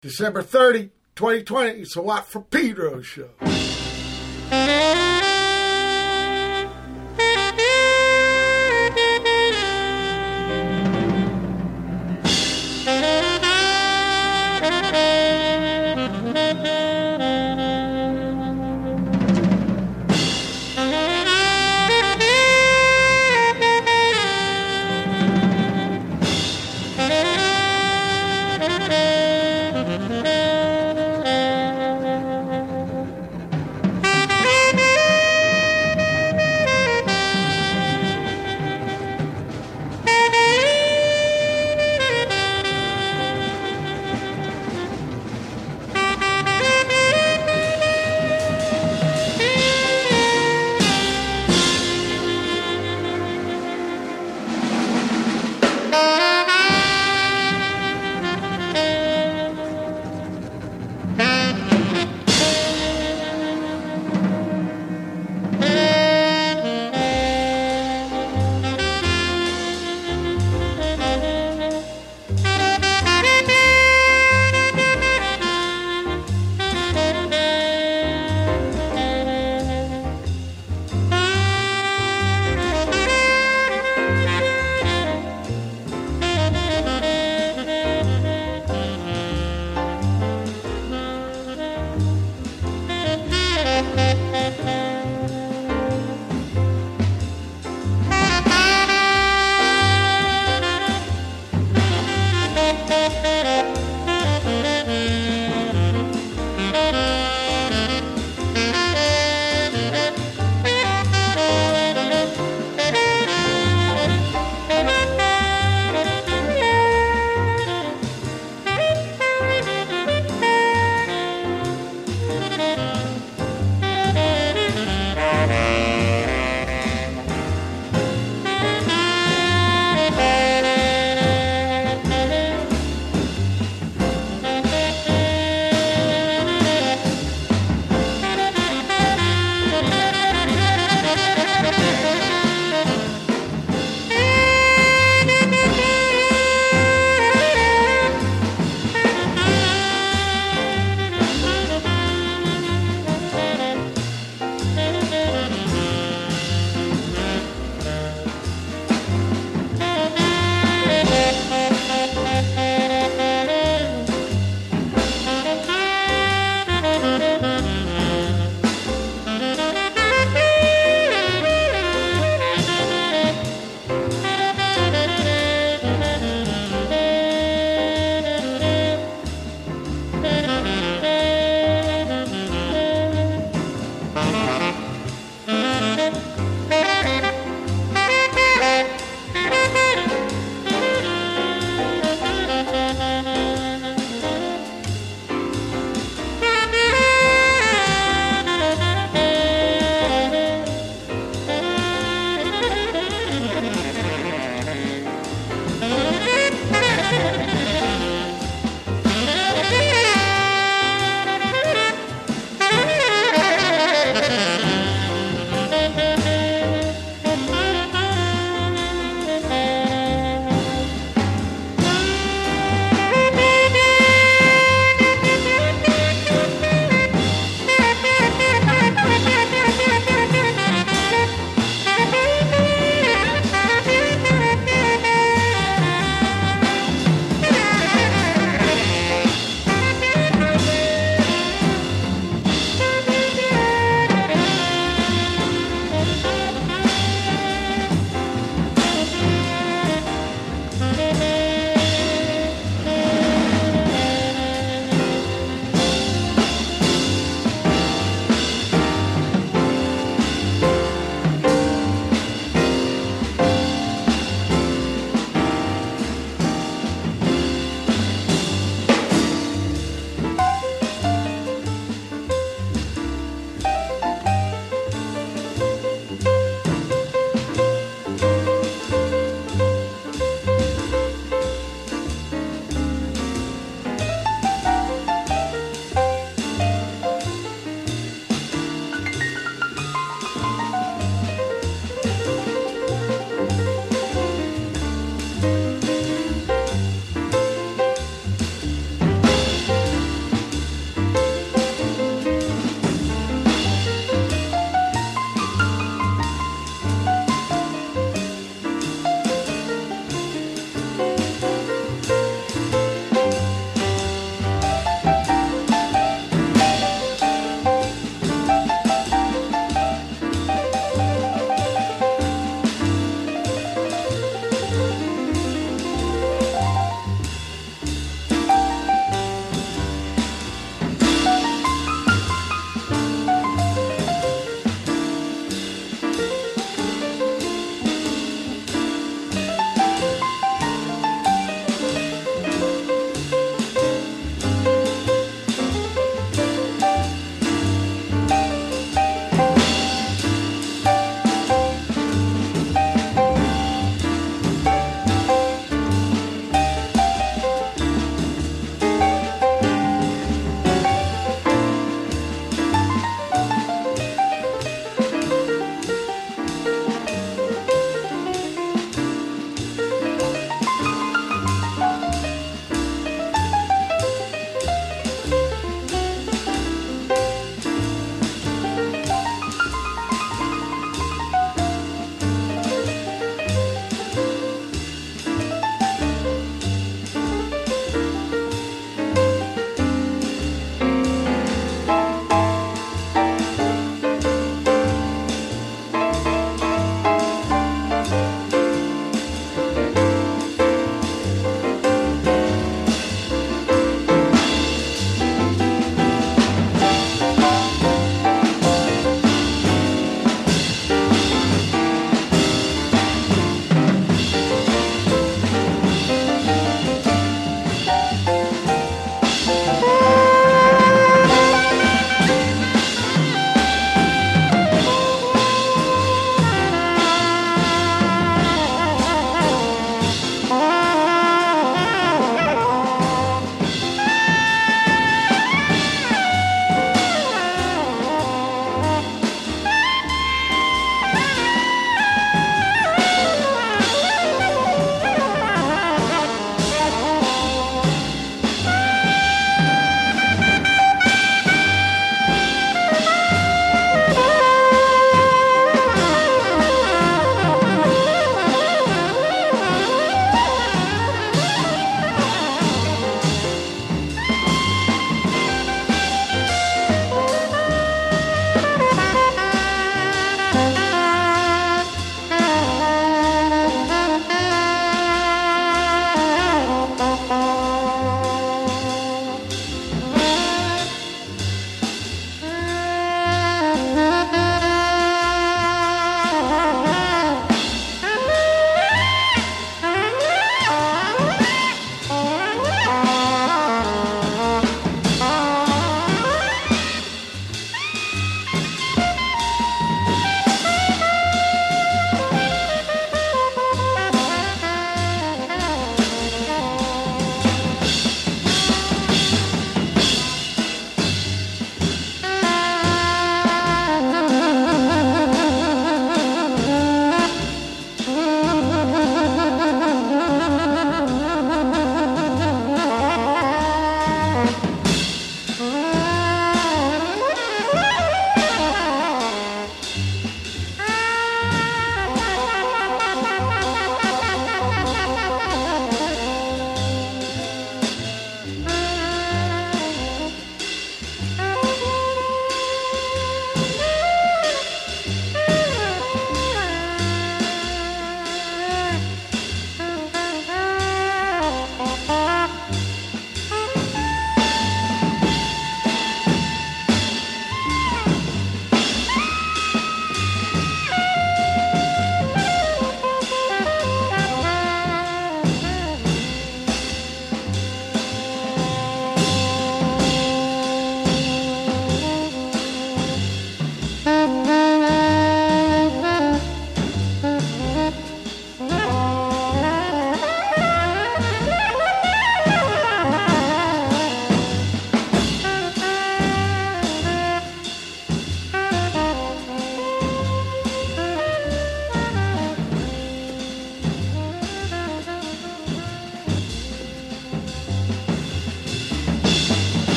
December 30, 2020. It's a Watt for Pedro show.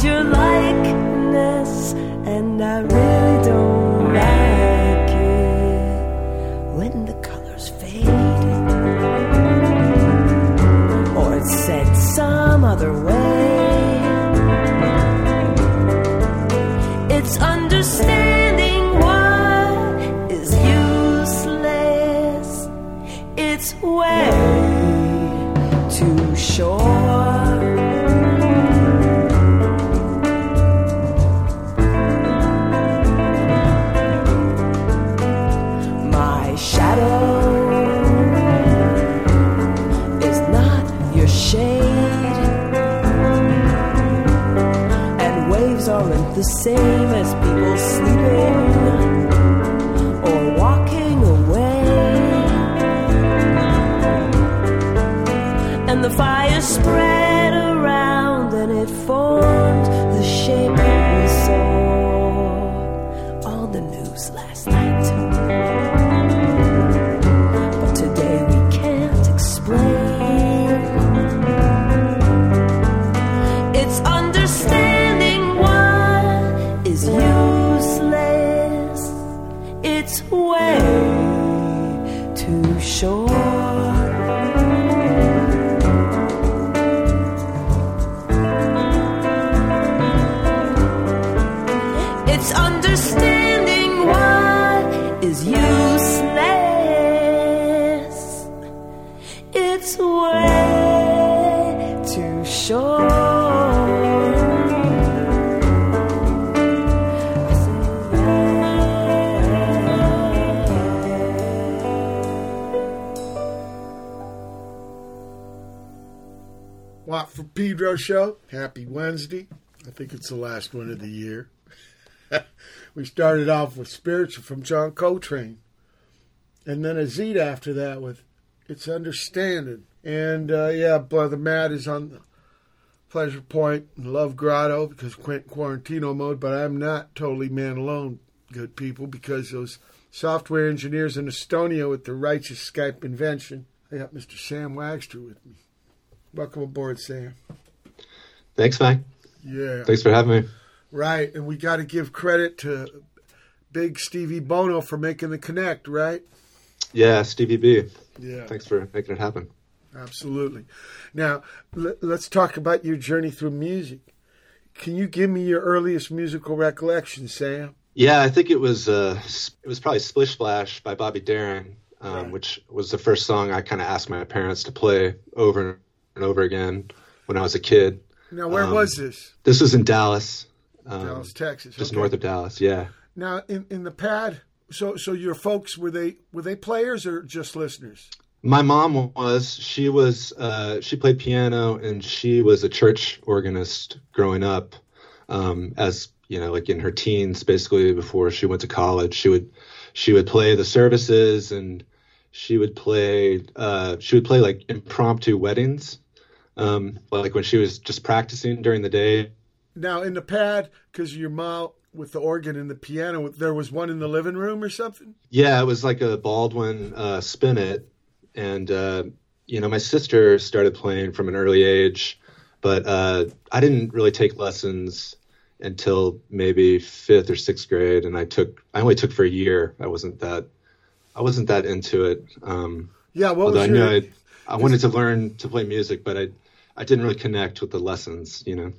Your likeness, and I really don't like it when the colors fade. Or it's said some other way. It's understanding aren't Pedro show. Happy Wednesday. I think it's the last one of the year. we started off with Spiritual from John Coltrane. And then Azita after that with It's Understanding. And uh, yeah, Brother Matt is on the Pleasure Point and Love Grotto because Quentin Quarantino mode, but I'm not totally man alone, good people, because those software engineers in Estonia with the righteous Skype invention. I got Mr. Sam Wagster with me. Welcome aboard, Sam. Thanks, Mike. Yeah. Thanks for having me. Right, and we got to give credit to Big Stevie Bono for making the connect, right? Yeah, Stevie B. Yeah. Thanks for making it happen. Absolutely. Now, l- let's talk about your journey through music. Can you give me your earliest musical recollection, Sam? Yeah, I think it was uh, it was probably Splish Splash by Bobby Darin, um, Right. which was the first song I kind of asked my parents to play over and over again when I was a kid. Now, where Um, was this? This was in Dallas, um, Dallas, Texas. just okay. north of Dallas. Yeah. Now, in, in the pad, so so your folks were they were they players or just listeners? My mom was. She was. Uh, she played piano, and she was a church organist growing up. Um, as you know, like in her teens, basically before she went to college, she would she would play the services, and she would play. Uh, she would play like impromptu weddings, um, like when she was just practicing during the day. Now, in the pad, because your mom with the organ and the piano, there was one in the living room or something. Yeah, it was like a Baldwin uh, spinet, and uh, you know, my sister started playing from an early age, but uh, I didn't really take lessons until maybe fifth or sixth grade, and I took I only took for a year. I wasn't that I wasn't that into it. Um, Yeah, what was I your knew I, I wanted to learn to play music, but I I didn't really connect with the lessons. You know.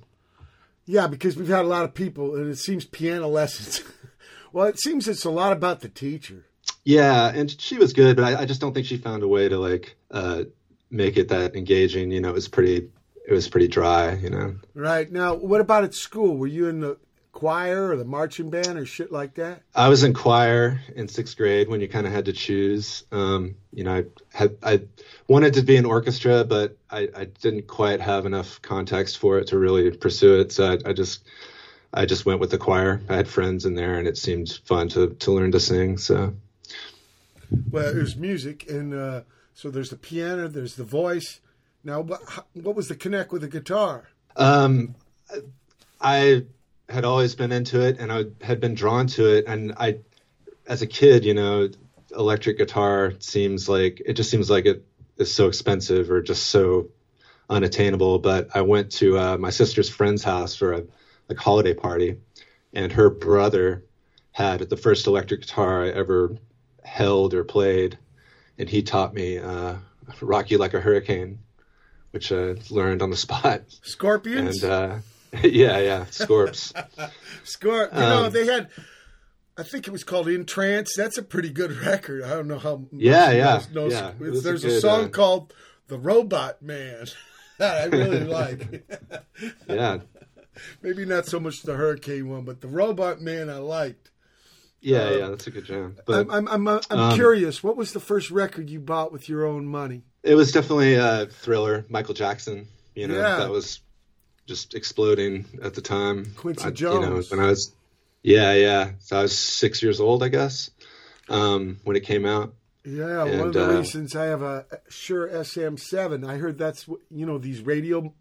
Yeah, because we've had a lot of people, and it seems piano lessons. well, it seems it's a lot about the teacher. Yeah, and she was good, but I, I just don't think she found a way to like uh, make it that engaging. You know, it was pretty, it was pretty dry. You know, Right. Now, what about at school? Were you in the choir or the marching band or shit like that? I was in choir in sixth grade when you kind of had to choose. Um, you know, I had I wanted to be in orchestra, but I, I didn't quite have enough context for it to really pursue it. So I, I just I just went with the choir. I had friends in there, and it seemed fun to to learn to sing. So Well, there's music, and uh, so there's the piano, there's the voice. Now, what, what was the connect with the guitar? Um, I had always been into it, and I had been drawn to it. And I, as a kid, you know, electric guitar seems like it just seems like it is so expensive or just so unattainable. But I went to uh, my sister's friend's house for a like holiday party, and her brother had the first electric guitar I ever held or played, and he taught me uh, "Rock You Like a Hurricane," which I learned on the spot. Scorpions. And uh, yeah, yeah, Scorps. Scorp. You know, um, they had. I think it was called In Trance. That's a pretty good record. I don't know how. Yeah, yeah, guys know. yeah. Was a There's a, song uh, called "The Robot Man." that I really like. yeah, Maybe not so much the Hurricane one, but the Robot Man I liked. yeah, Uh, yeah. That's a good jam. But I'm I'm I'm, I'm um, curious. What was the first record you bought with your own money? It was definitely a thriller, Michael Jackson. You know, Yeah. that was just exploding at the time. Quincy I- Jones. You know, when I was, yeah, yeah. So I was six years old, I guess, um, when it came out. Yeah, one of the uh, reasons I have a Shure SM7. I heard that's what you know these radio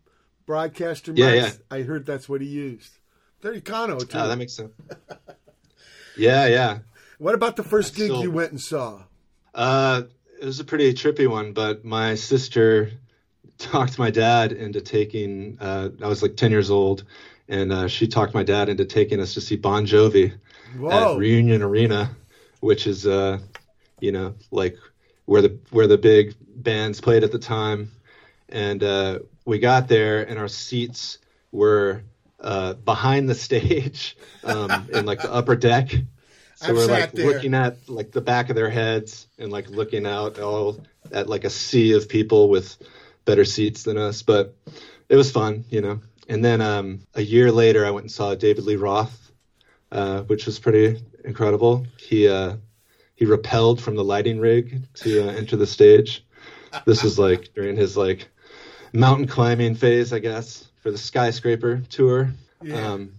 broadcaster mics. Yeah, yeah. I heard that's what he used. They're Econo too. Oh, that makes sense. yeah, yeah. what about the first gig Still- you went and saw? Uh, it was a pretty trippy one, but my sister talked my dad into taking. Uh, I was like ten years old, and uh, she talked my dad into taking us to see Bon Jovi. Whoa! at Reunion Arena, which is uh, you know, like where the where the big bands played at the time. And uh, we got there, and our seats were uh, behind the stage um, in like the upper deck. So I've we're like there. looking at like the back of their heads and like looking out all at like a sea of people with better seats than us. But it was fun, you know. And then um, a year later, I went and saw David Lee Roth, uh, which was pretty incredible. He uh, he repelled from the lighting rig to uh, enter the stage. This was like during his like mountain climbing phase, I guess, for the skyscraper tour. Yeah. Um,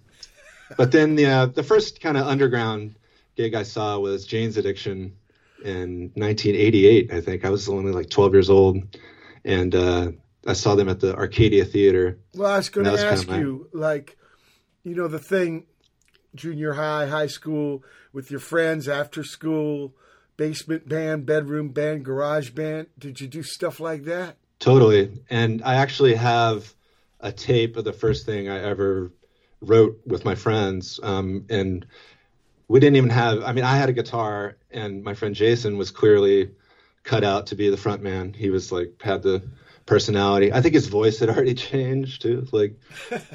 but then the uh, the first kind of underground gig I saw was Jane's Addiction in 1988. I think I was only like 12 years old, and uh, I saw them at the Arcadia Theater. well, I was going to ask my- you, like, you know, the thing, junior high, high school, with your friends after school, basement band, bedroom band, garage band. Did you do stuff like that? Totally. And I actually have a tape of the first thing I ever wrote with my friends. Um, and we didn't even have, I mean, I had a guitar, and my friend Jason was clearly cut out to be the front man. He was like, had the personality. I think his voice had already changed too. Like,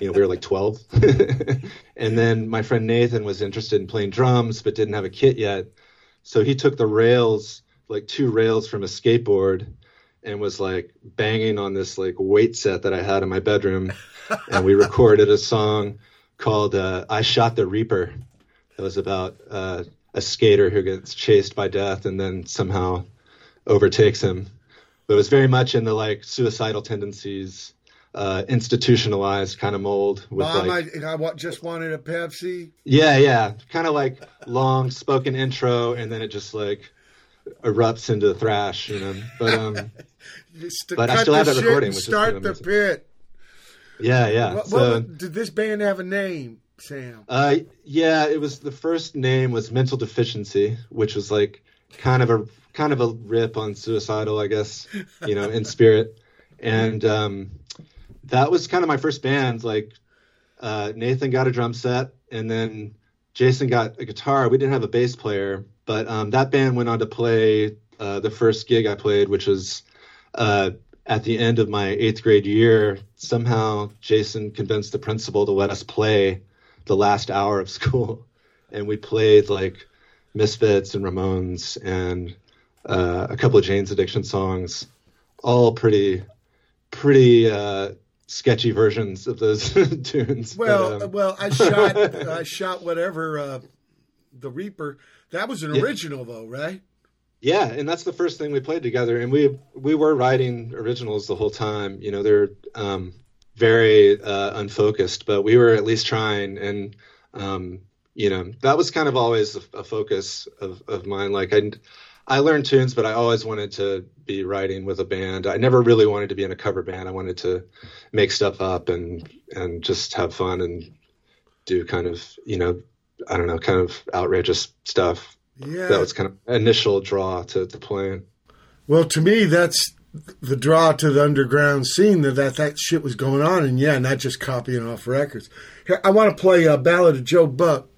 you know, we were like 12. and then my friend Nathan was interested in playing drums, but didn't have a kit yet. So he took the rails, like two rails from a skateboard, and was like banging on this like weight set that I had in my bedroom. and we recorded a song called uh, I Shot the Reaper. It was about uh, a skater who gets chased by death and then somehow overtakes him. But it was very much in the like suicidal tendencies, uh, institutionalized kind of mold with Mom, like I, just wanted a Pepsi. yeah, yeah, kind of like long spoken intro, and then it just like erupts into thrash, you know. But um, But I still have that recording, which is start kinda the pit. yeah, yeah. What, so what, did this band have a name, Sam? uh, yeah, it was the first name was Mental Deficiency, which was like kind of a kind of a rip on suicidal, I guess, you know, in spirit, and um, that was kind of my first band. Like uh, Nathan got a drum set, and then Jason got a guitar. We didn't have a bass player, but um, that band went on to play uh, the first gig I played, which was uh, at the end of my eighth grade year. Somehow, Jason convinced the principal to let us play the last hour of school, and we played like Misfits and Ramones and uh, a couple of Jane's Addiction songs, all pretty, pretty uh, sketchy versions of those tunes. but, Well, um, well, I shot, I shot whatever uh, the Reaper. That was an Yeah. original, though, right? Yeah, and that's the first thing we played together, and we we were writing originals the whole time. You know, they're um, very uh, unfocused, but we were at least trying, and um, you know, that was kind of always a, a focus of, of mine. Like I, I learned tunes, but I always wanted to be writing with a band. I never really wanted to be in a cover band. I wanted to make stuff up and and just have fun and do kind of you know, I don't know, kind of outrageous stuff Yeah. that was kind of initial draw to, to playing. Well, to me, that's the draw to the underground scene that that, that shit was going on, and yeah, not just copying off records. Here, I want to play a ballad of Joe Buck.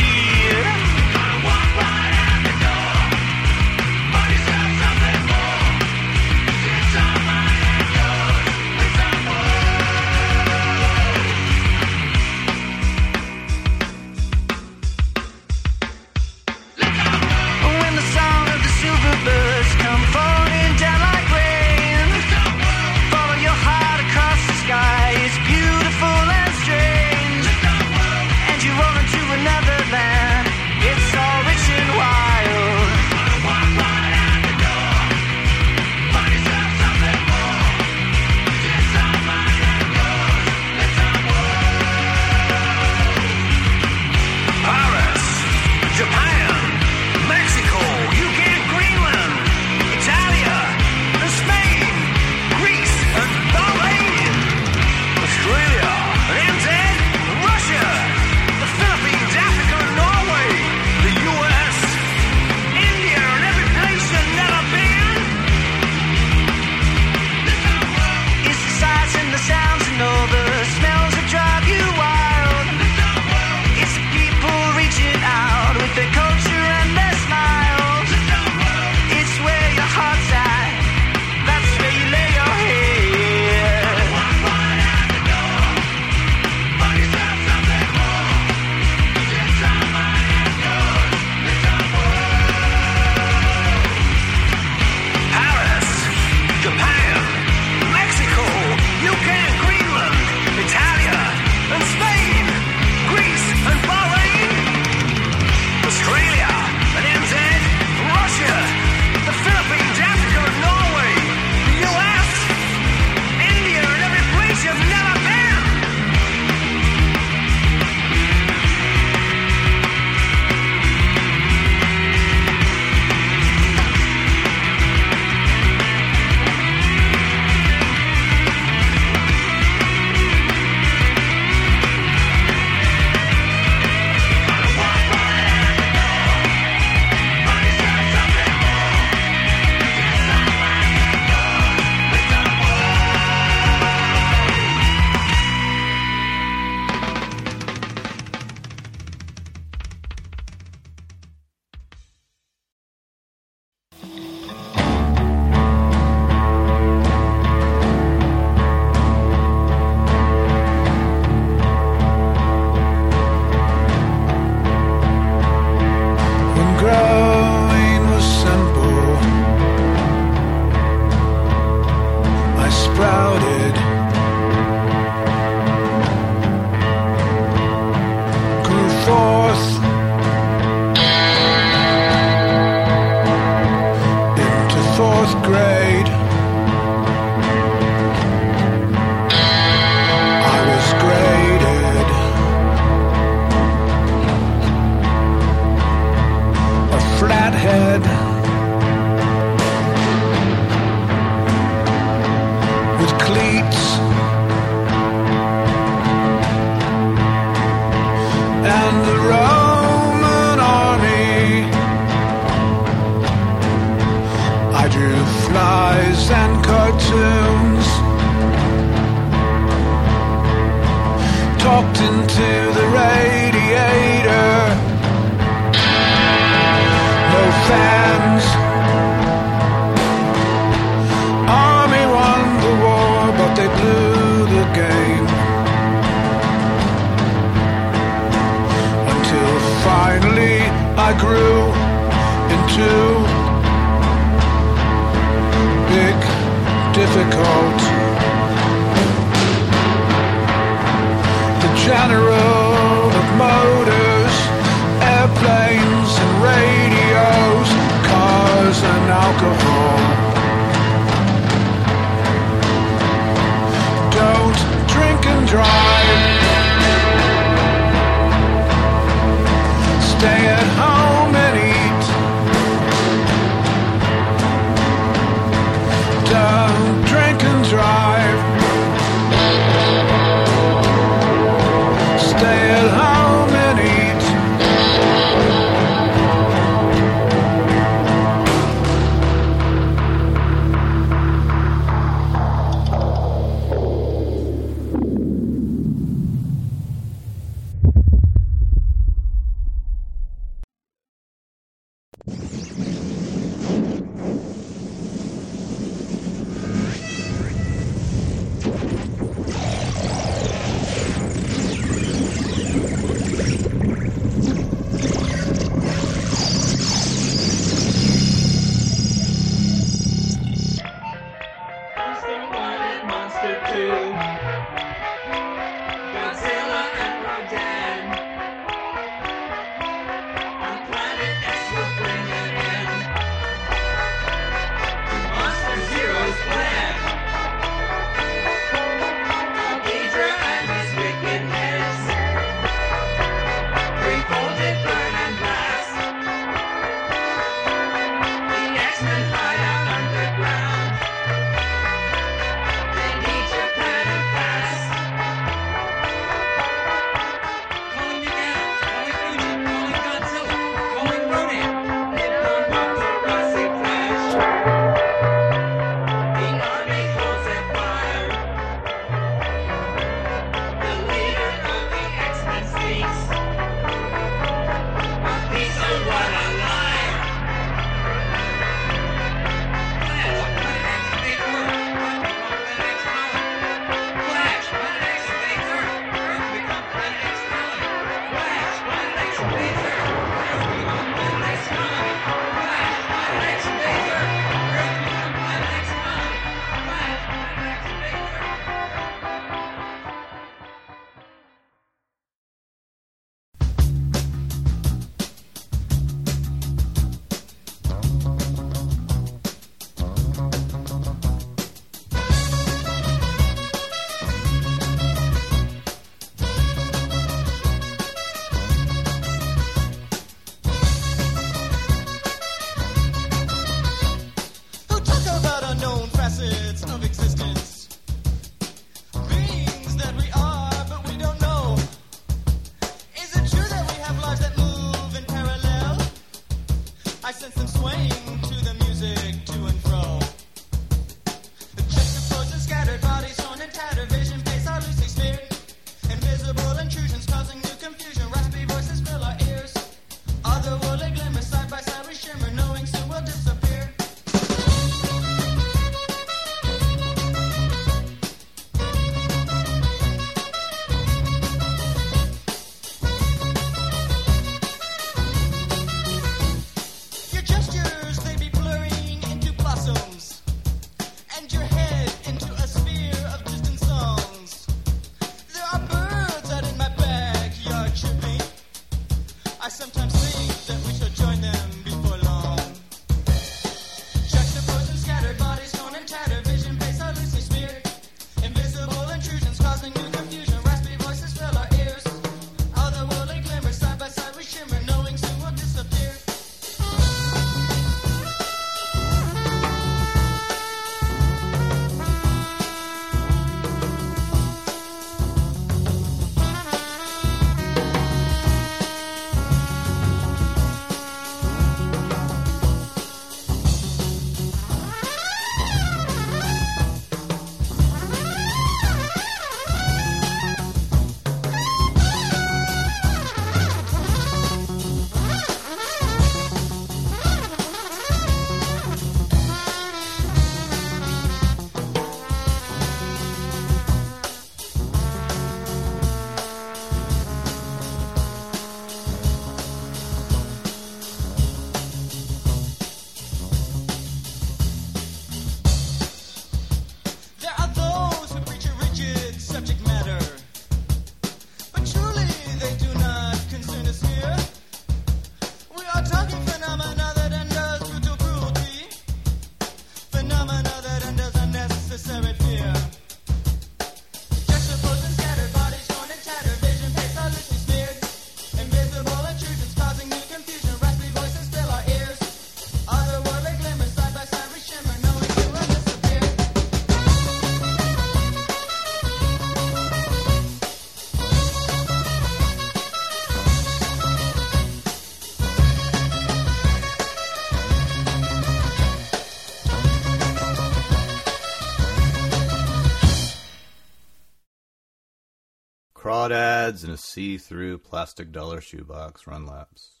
Crawdads in a see-through plastic dollar shoebox run laps.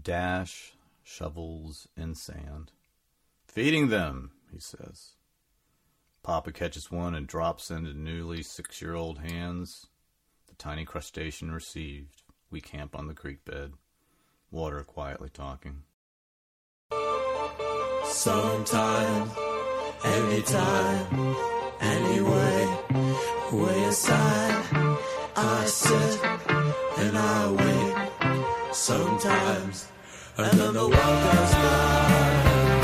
Dash shovels in sand. Feeding them, he says. Papa catches one and drops into newly six-year-old hands. The tiny crustacean received. We camp on the creek bed. Water quietly talking. Sometime, anytime, anyway, way aside, I sit and I wait. Sometimes, and then the world goes by.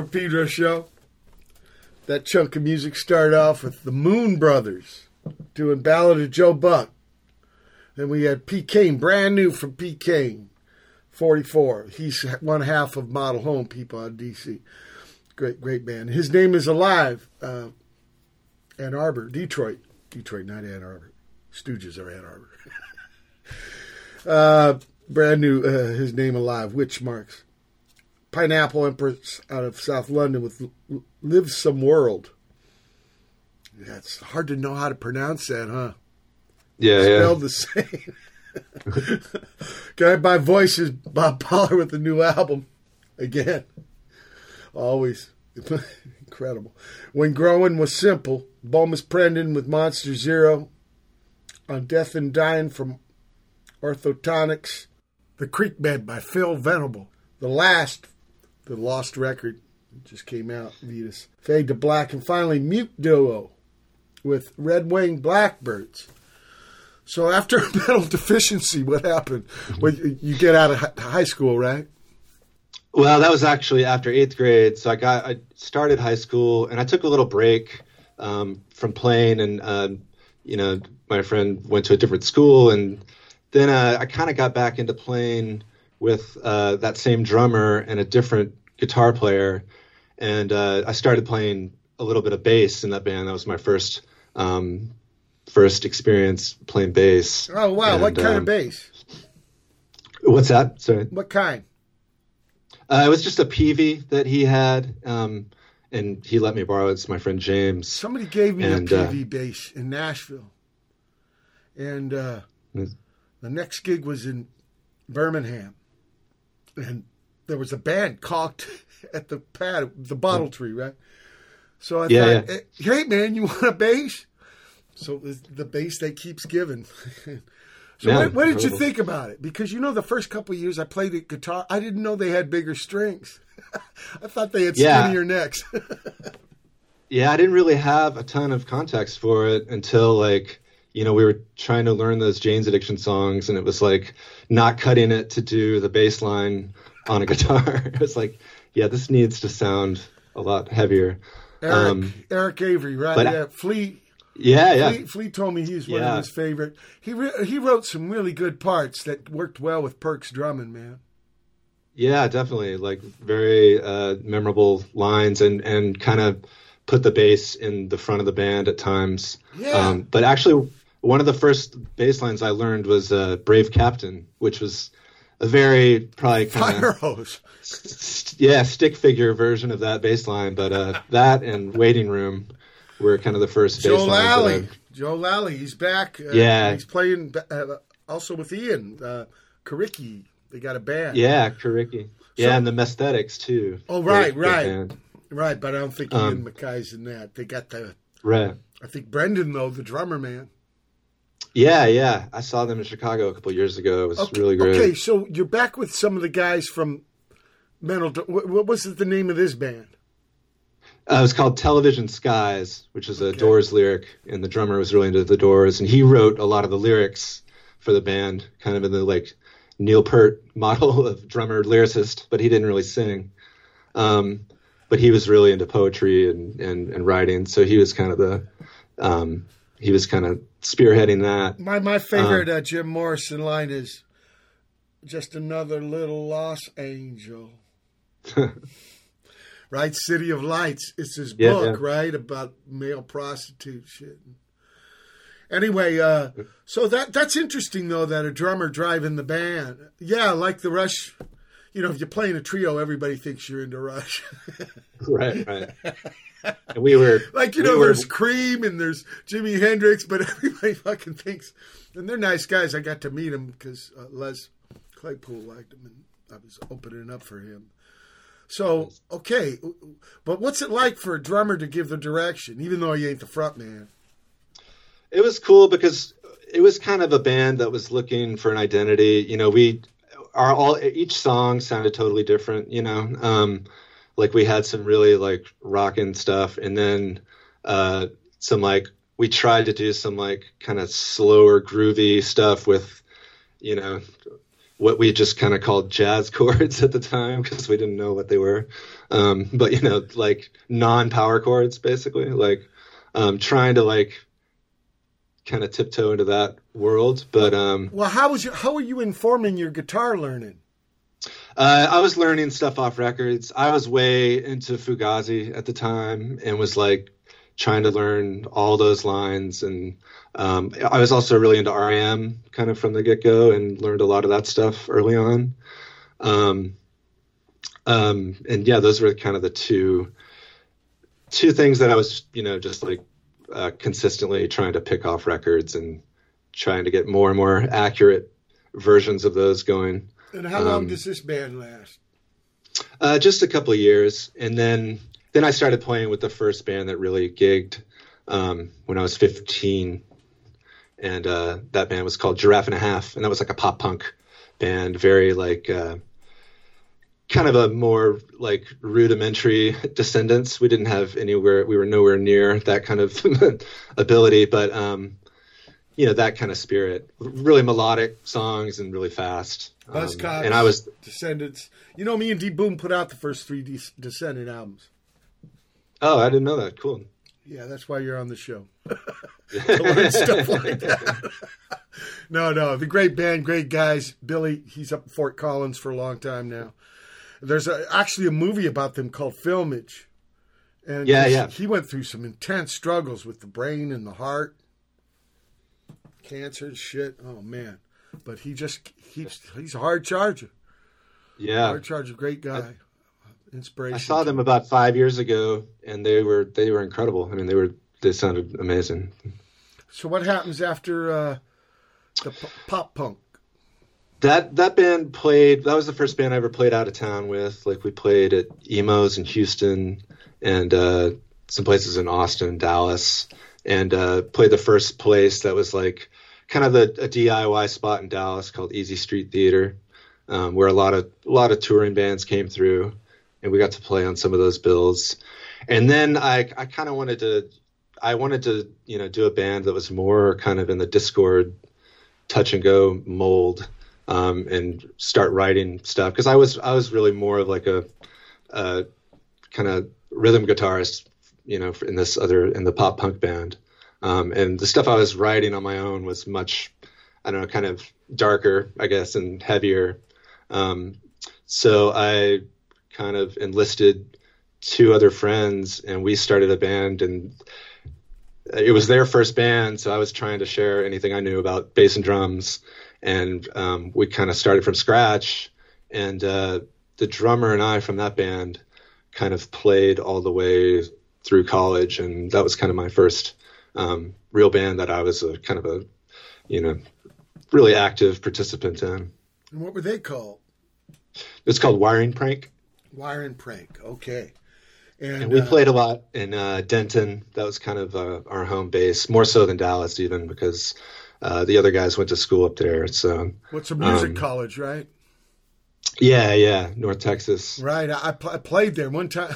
From Pedro show. That chunk of music started off with the Moon Brothers doing Ballad of Joe Buck. Then we had P. Cain, brand new from P. Cain, 44. He's one half of Model Home people out of D.C. Great, great band. His name is Alive, uh, Ann Arbor, Detroit. Detroit, not Ann Arbor. Stooges are Ann Arbor. uh, brand new, uh, his name Alive, Witch Marks. Pineapple Empress out of South London with Live Some World. That's hard to know how to pronounce that, huh? Yeah, yeah. Spelled the same. Guided by Voices, Bob Pollard with the new album. Again. Always incredible. When Growing Was Simple, Bomis Prendin with Monster Zero. On Death and Dying from Orthotonics. The Creek Bed by Phil Venable. The last, the lost record, just came out, Vetus. Fade to Black. And finally, Mute Duo with Red Winged Blackbirds. So after a mental deficiency, what happened? Well, you get out of high school, right? Well, that was actually after eighth grade. So I got I started high school and I took a little break um, from playing, and um, you know my friend went to a different school, and then uh, I kind of got back into playing with uh, that same drummer and a different guitar player, and uh, I started playing a little bit of bass in that band. That was my first um, first experience playing bass. Oh wow! what kind um, of bass? What's that? Sorry. What kind? Uh, it was just a Peavey that he had, um, and he let me borrow it. It's my friend James. Somebody gave me And, a uh, Peavey bass in Nashville, and uh, Mm. the next gig was in Birmingham, and there was a band cocked at the pad, the bottle tree, right? So I. Yeah, thought, hey man, you want a bass? So the bass that keeps giving. so Yeah, what, what did you think about it? Because you know, the first couple of years I played the guitar, I didn't know they had bigger strings. I thought they had Yeah. skinnier necks. Yeah, I didn't really have a ton of context for it until like you know we were trying to learn those Jane's Addiction songs, and it was like not cutting it to do the bass line on a guitar. it was like, yeah, this needs to sound a lot heavier. Eric, Um, Eric Avery, right? but yeah, Flea. Yeah, yeah. Flea, Flea told me he's one Yeah. of his favorite. He re- he wrote some really good parts that worked well with Perks drumming, man. Yeah, definitely. Like very uh, memorable lines and and kind of put the bass in the front of the band at times. Yeah. Um, but actually, one of the first bass lines I learned was uh, "Brave Captain," which was a very probably kind Fire of hose. st- yeah stick figure version of that bass line. But uh, that and "Waiting Room" were kind of the first Joe bass lines. that Lally. Joe Lally. He's back. Uh, Yeah. He's playing uh, also with Ian uh, Coriky. They got a band. Yeah, Coriky. Yeah, and the Messthetics too. Oh, right, Great- great right. band. Right, but I don't think Um, Ian MacKaye's in that. They got the. Right. I think Brendan though, the drummer man. Yeah, yeah. I saw them in Chicago a couple years ago. It was Okay, really great. okay, so you're back with some of the guys from Mental. What, what was the name of this band? Uh, it was called Television Skies, which is a Doors lyric, and the drummer was really into the Doors, and he wrote a lot of the lyrics for the band, kind of in the like Neil Peart model of drummer lyricist, but he didn't really sing. Um, but he was really into poetry and, and, and writing, so he was kind of the um, he was kind of spearheading that. My my favorite uh, Jim Morrison line is just another little lost angel. right, City of Lights. It's his Yeah, book, yeah. right, about male prostitute shit. Anyway, uh, so that that's interesting though that a drummer driving the band. Yeah, like the Rush. You know, if you're playing a trio, everybody thinks you're into Rush. right, right. And we were Like you we know, were- there's Cream and there's Jimi Hendrix, but everybody fucking thinks, and they're nice guys. I got to meet them because uh, Les Claypool liked them, and I was opening up for him. So okay, but what's it like for a drummer to give the direction, even though he ain't the front man? it was cool because it was kind of a band that was looking for an identity. You know, we are all each song sounded totally different. You know, um, like we had some really like rocking stuff, and then uh, some like we tried to do some like kind of slower, groovy stuff with, you know, what we just kind of called jazz chords at the time because we didn't know what they were. Um, but you know, like non-power chords, basically, like um, trying to like kind of tiptoe into that world. But um, Well, how was your, how were you informing your guitar learning? Uh, I was learning stuff off records. I was way into Fugazi at the time and was like trying to learn all those lines. And um, I was also really into REM kind of from the get go and learned a lot of that stuff early on. Um, um, and yeah, those were kind of the two two things that I was, you know, just like uh, consistently trying to pick off records and trying to get more and more accurate versions of those going. And how long Um, does this band last? Uh, just a couple of years, and then then I started playing with the first band that really gigged um, when I was 15, and uh, that band was called Giraffe and a Half, and that was like a pop punk band, very like uh, kind of a more like rudimentary Descendents. We didn't have anywhere, we were nowhere near that kind of ability, but um, you know that kind of spirit, really melodic songs and really fast. Um, Buzzcocks, and I was Descendents. You know, me and D Boon put out the first three De- Descendent albums. oh, I didn't know that. Cool. Yeah, that's why you're on the show. to learn stuff like that. no, no, the great band, great guys. Billy, he's up in Fort Collins for a long time now. There's a, actually a movie about them called Filmage. And Yeah, yeah. he went through some intense struggles with the brain and the heart, cancer and shit. Oh man, but he just keeps. He's a hard charger. Yeah. Hard charger, great guy. Inspiration. I saw them about five years ago, and they were they were incredible. I mean, they were they sounded amazing. So what happens after uh, the p- pop punk? That that band played. That was the first band I ever played out of town with. Like we played at Emo's in Houston and uh, some places in Austin, Dallas, and uh, played the first place that was like kind of the, a DIY spot in Dallas called Easy Street Theater, um, where a lot of a lot of touring bands came through, and we got to play on some of those bills. And then I I kind of wanted to I wanted to you know do a band that was more kind of in the Dischord touch and go mold um, and start writing stuff because I was I was really more of like a, a kind of rhythm guitarist, you know, in this other in the pop punk band, um, and the stuff I was writing on my own was much I don't know kind of darker I guess and heavier. Um, so I kind of enlisted two other friends and we started a band and it was their first band, so I was trying to share anything I knew about bass and drums, and um, we kind of started from scratch. And uh, the drummer and I from that band kind of played all the way through college, and that was kind of my first um, real band that I was a kind of a, you know, really active participant in. And what were they called? It's called Wiring Prank. Wire and Prank. Okay. And, And we uh, played a lot in uh, Denton. That was kind of uh, our home base, more so than Dallas, even because uh, the other guys went to school up there. So What's a music um, college, right? yeah, yeah, North Texas. Right. I, I, pl- I played there one time.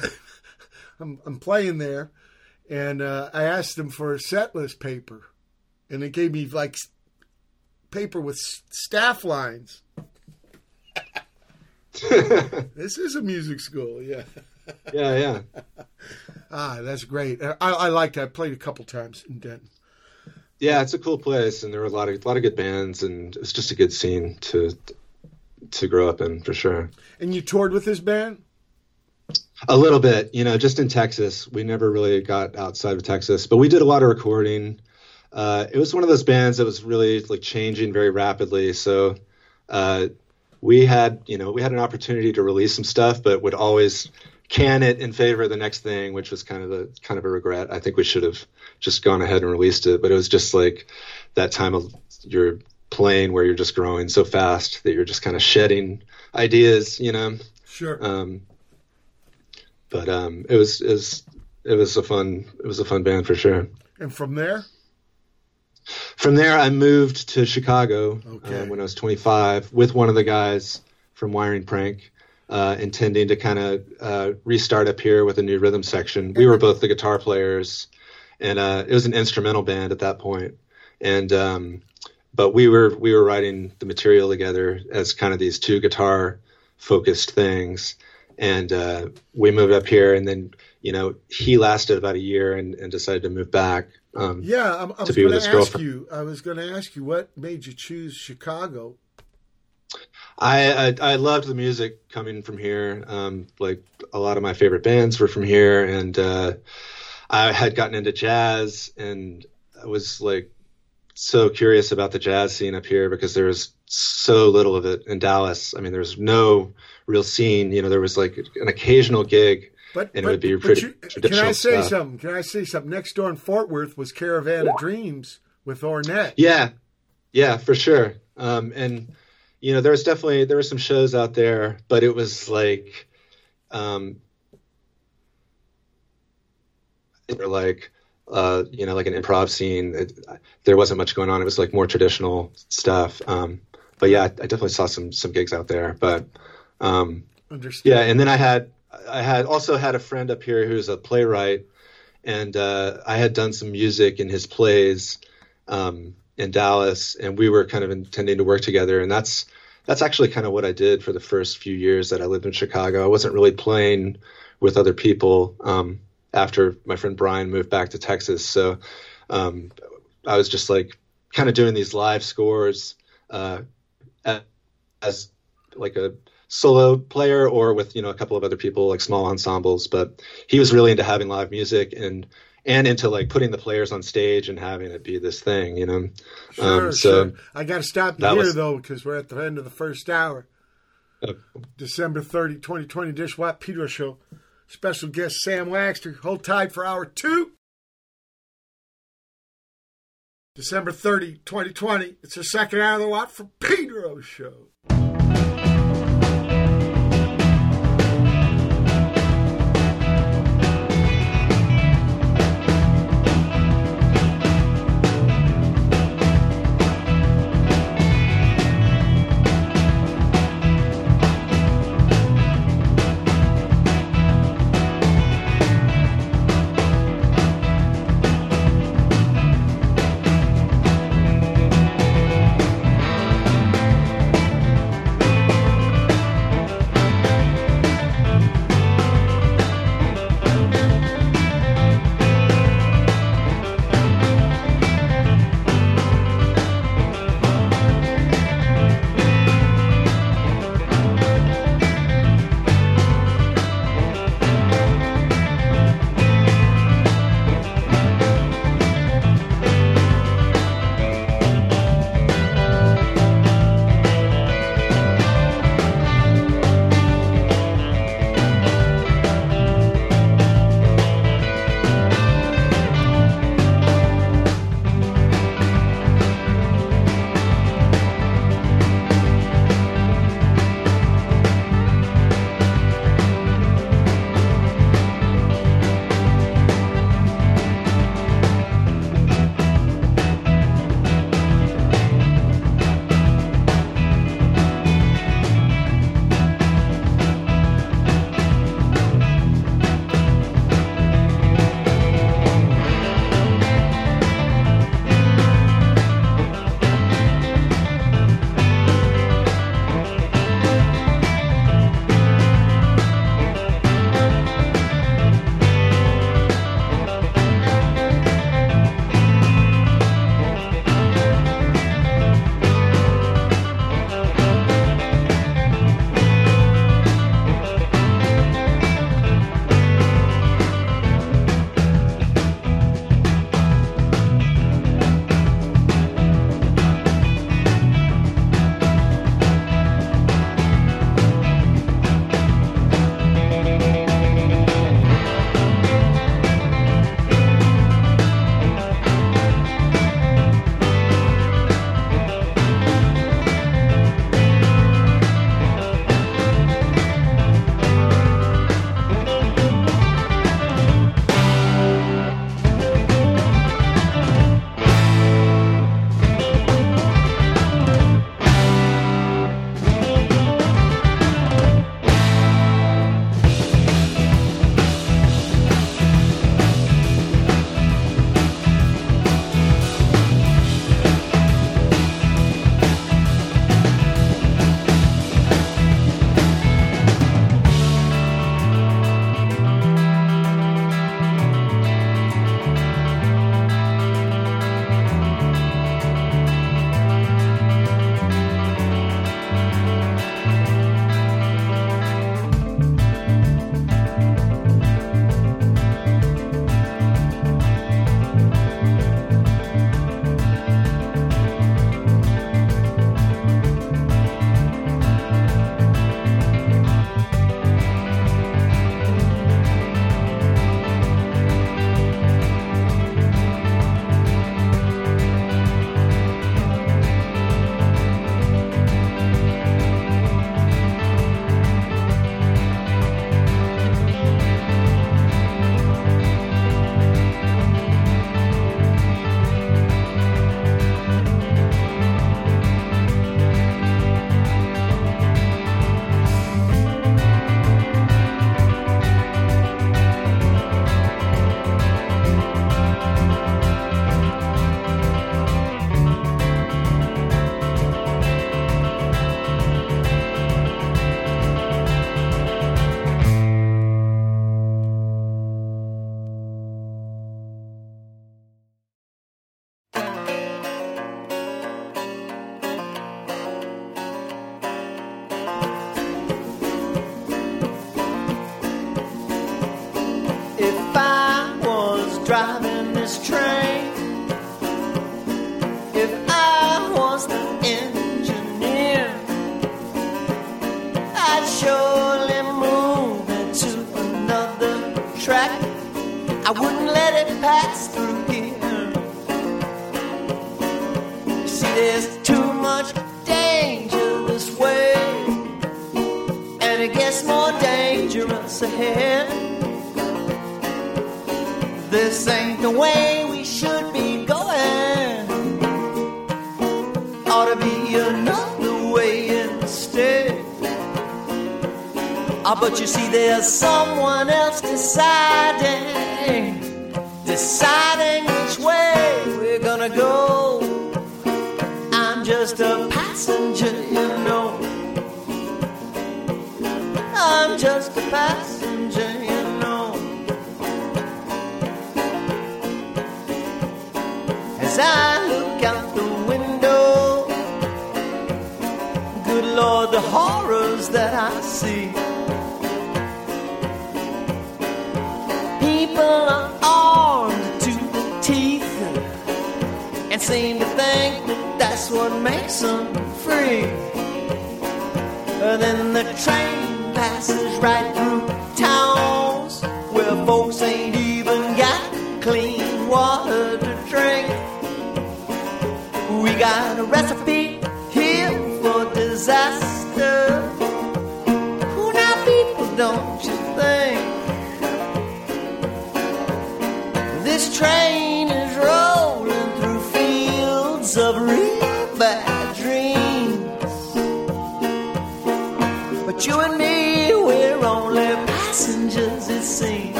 I'm, I'm playing there, and uh, I asked them for a set list paper, and they gave me like paper with s- staff lines. this is a music school, yeah. Yeah, yeah. Ah, that's great. I, I liked it. I played a couple times in Denton. Yeah, it's a cool place, and there were a lot of a lot of good bands, and it's just a good scene to to grow up in for sure. And you toured with this band? A little bit, you know, just in Texas. We never really got outside of Texas, but we did a lot of recording. Uh, it was one of those bands that was really like changing very rapidly. So uh, we had, you know, we had an opportunity to release some stuff, but would always can it in favor of the next thing, which was kind of a kind of a regret. I think we should have just gone ahead and released it, but it was just like that time of you're playing where you're just growing so fast that you're just kind of shedding ideas, you know. Sure. Um, but um, it was it was it was a fun it was a fun band for sure. and from there? From there, I moved to Chicago Okay. um, when I was 25 with one of the guys from Wiring Prank, uh, intending to kind of uh, restart up here with a new rhythm section. We were both the guitar players, and uh, it was an instrumental band at that point. And um, but we were we were writing the material together as kind of these two guitar focused things, and uh, we moved up here, and then you know he lasted about a year and, and decided to move back. Um, Yeah, I, I was going to ask girlfriend. you. I was going to ask you what made you choose Chicago. I, I I loved the music coming from here. Um, like a lot of my favorite bands were from here, and uh, I had gotten into jazz, and I was like so curious about the jazz scene up here because there was so little of it in Dallas. I mean, there was no real scene. You know, there was like an occasional gig, But, and but, it would be pretty you- can I say stuff. something? Can I say something? Next door in Fort Worth was Caravan of Dreams with Ornette. Yeah, yeah, for sure. Um, and you know, there was definitely there were some shows out there, but it was like, um, they were like, uh, you know, like an improv scene. It, there wasn't much going on. It was like more traditional stuff. Um, but yeah, I, I definitely saw some some gigs out there. But um, Understand? yeah, and then I had I had also had a friend up here who's a playwright, and uh, I had done some music in his plays um, in Dallas, and we were kind of intending to work together, and that's that's actually kind of what I did for the first few years that I lived in Chicago. I wasn't really playing with other people um, after my friend Brian moved back to Texas, so um, I was just like kind of doing these live scores uh, as like a solo player or with you know a couple of other people like small ensembles but he was really into having live music and and into like putting the players on stage and having it be this thing you know Sure, um, so sure. I got to stop you here, was- though, because we're at the end of the first hour. uh, December 30, 2020, Dish Watt Pedro Show. Special guest Sam Wagster. Hold tight for hour two. December 30, 2020. It's the second hour of the Watt for Pedro Show.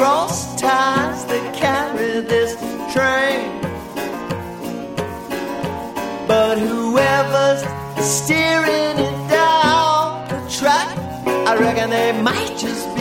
cross ties that carry this train. But whoever's steering it down the track, I reckon they might just be.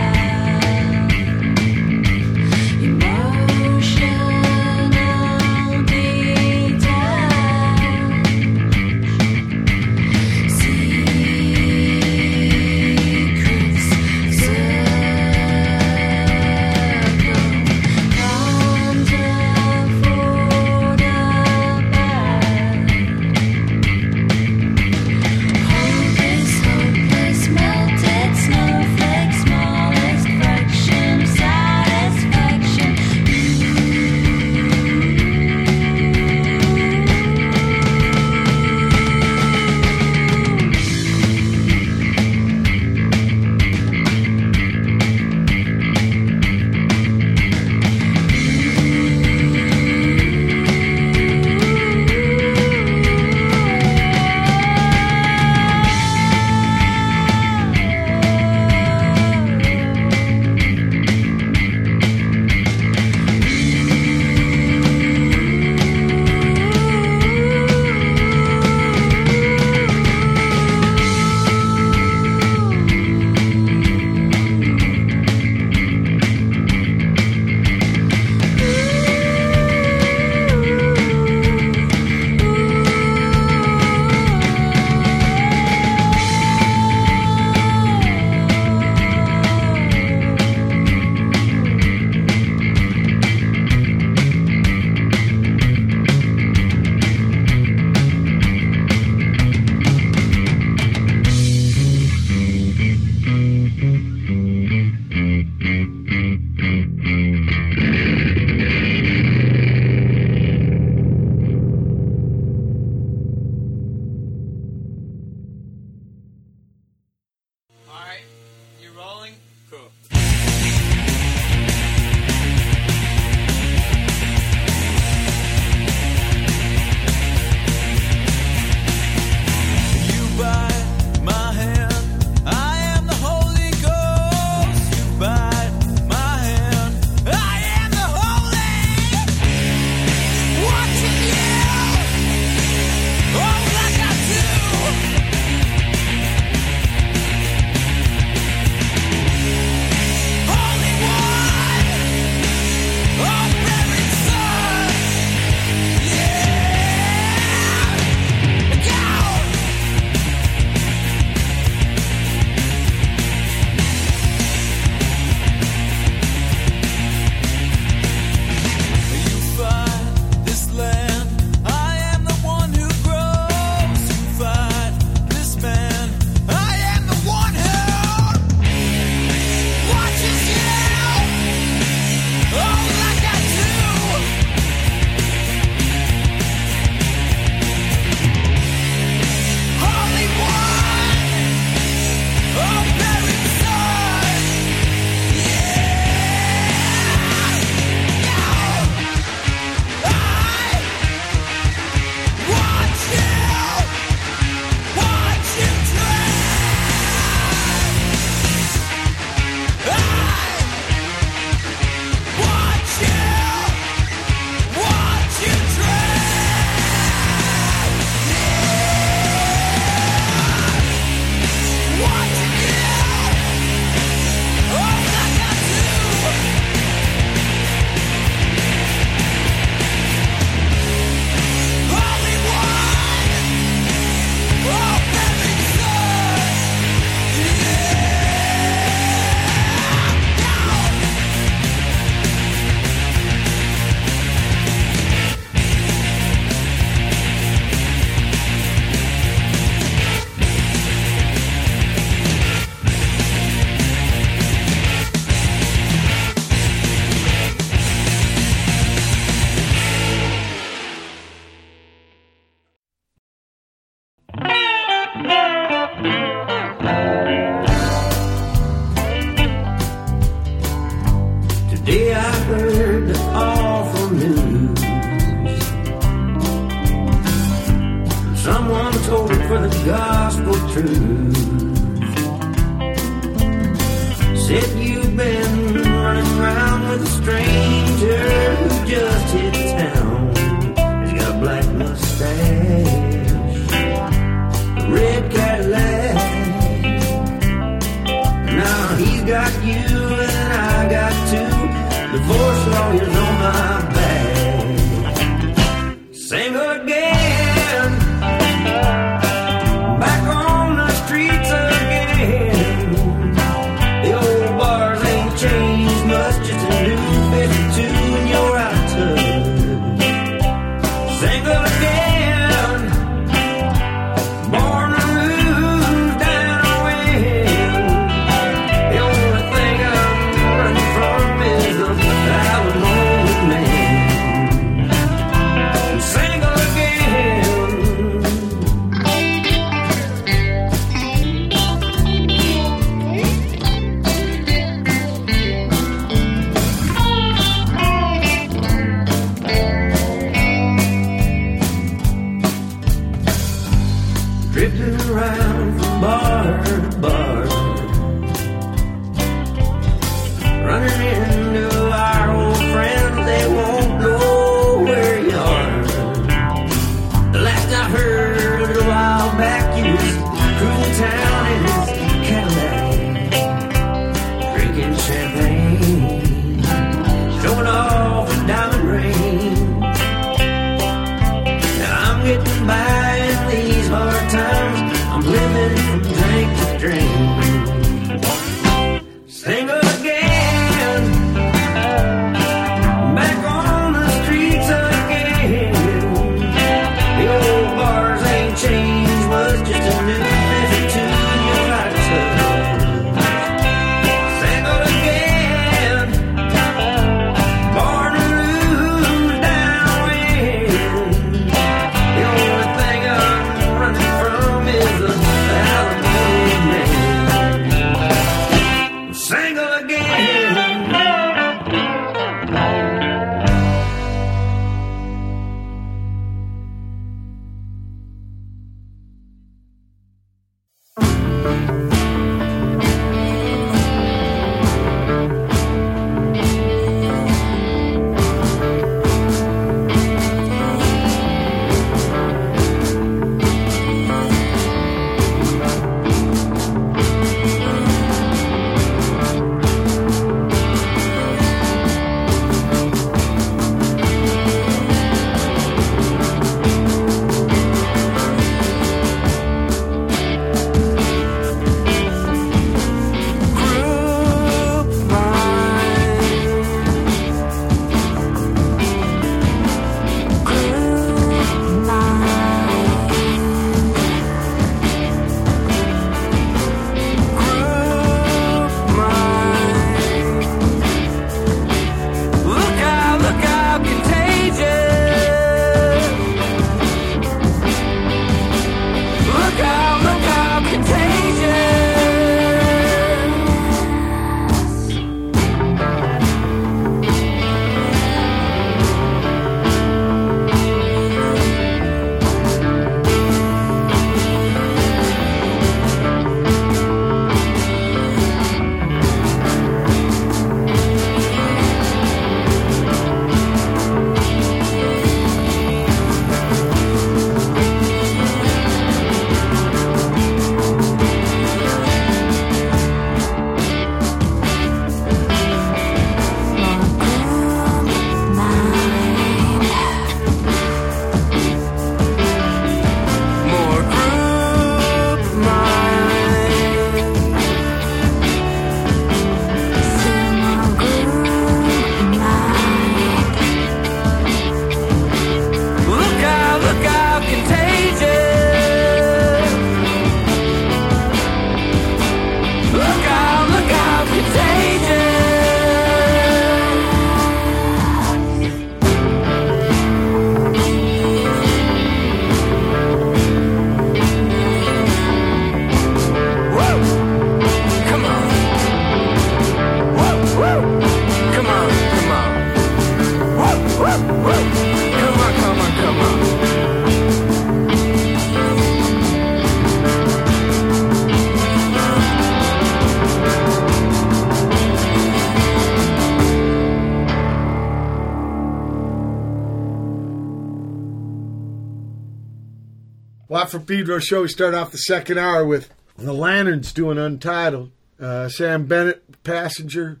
From Pedro show. We start off the second hour with the Lanterns doing Untitled. Uh, Samm Bennett, Passenger.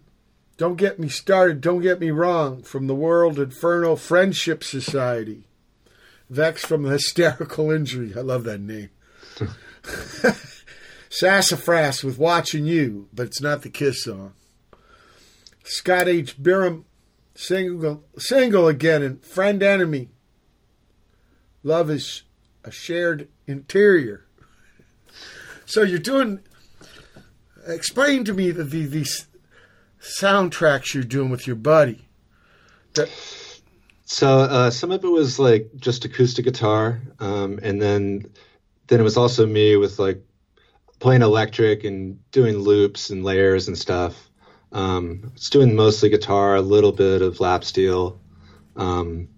Don't get me started. Don't get me wrong. From the World Inferno Friendship Society. Vex from the Hysterical Injury. I love that name. Sassafras with Watching You, but it's not the Kiss song. Scott H. Biram, single, single again, and Friend Enemy. Love is a shared interior. So you're doing. Explain to me the, the, these soundtracks you're doing with your buddy. That, So uh, some of it was like just acoustic guitar, um, and then then it was also me with like playing electric and doing loops and layers and stuff. Um, it's doing mostly guitar, a little bit of lap steel, um,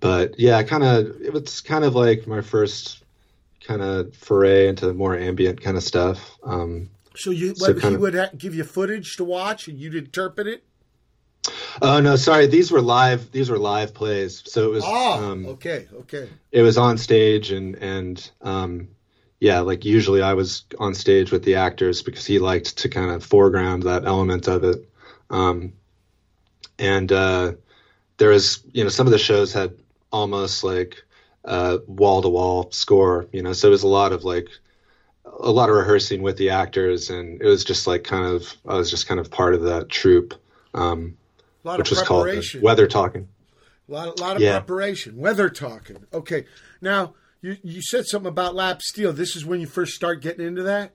but yeah, kind of it was kind of like my first kind of foray into more ambient kind of stuff. Um, so you So he of- would ha- give you footage to watch, and you'd interpret it. oh no, sorry, these were live. These were live plays, so it was. Ah, um, okay, okay. it was on stage and and um yeah like usually i was on stage with the actors because he liked to kind of foreground that element of it um and uh there was you know some of the shows had almost like wall to wall score you know so it was a lot of like a lot of rehearsing with the actors and it was just like kind of i was just kind of part of that troupe um which was called weather talking A lot, a lot of Yeah. preparation. Weather talking. Okay. Now, you, you said something about lap steel. This is when you first start getting into that?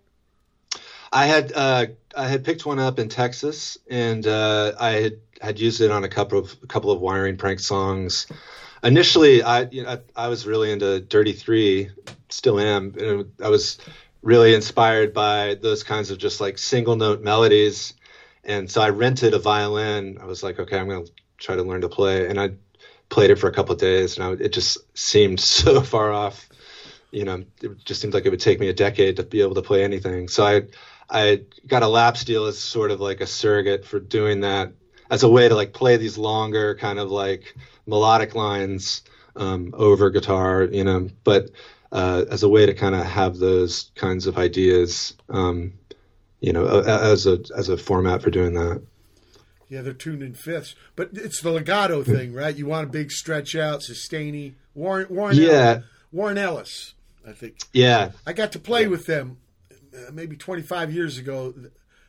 I had uh, I had picked one up in Texas, and uh, I had, had used it on a couple of a couple of wiring prank songs. Initially, I you know, I, I was really into Dirty Three, still am. And I was really inspired by those kinds of just like single note melodies, and so I rented a violin. I was like, okay, I'm gonna try to learn to play, and I played it for a couple days, and I, it just seemed so far off you know, it just seemed like it would take me a decade to be able to play anything. So I, I got a lap steel as sort of like a surrogate for doing that as a way to like play these longer kind of like melodic lines um, over guitar, you know, but uh, as a way to kind of have those kinds of ideas, um, you know, as a as a format for doing that. Yeah, they're tuned in fifths. But it's the legato thing, right? You want a big stretch out, sustainy. Warren, Warren, Yeah. Warren Ellis, I think. Yeah, I got to play with them uh, maybe 25 years ago,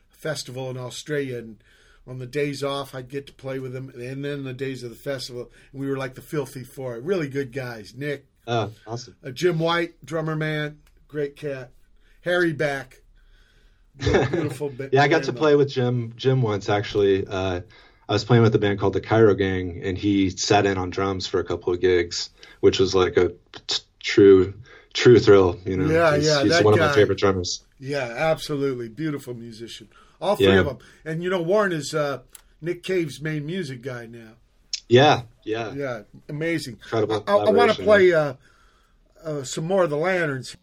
festival in Australia, and on the days off, I'd get to play with them, and then the days of the festival, we were like the filthy four. Really good guys. Mick, oh, awesome. uh, Jim White, drummer man, great cat. Harry back, beautiful. Yeah, I got to play with Jim Jim once actually. Uh, I was playing with a band called the Cairo Gang, and he sat in on drums for a couple of gigs, which was like a t- true true thrill. You know, Yeah, he's, yeah, he's one of my favorite drummers. Yeah, absolutely. Beautiful musician. All three Yeah. of them. And you know, Warren is uh, Nick Cave's main music guy now. Yeah, yeah, Yeah, amazing. Incredible I, I want to play uh, uh, some more of the Lanterns.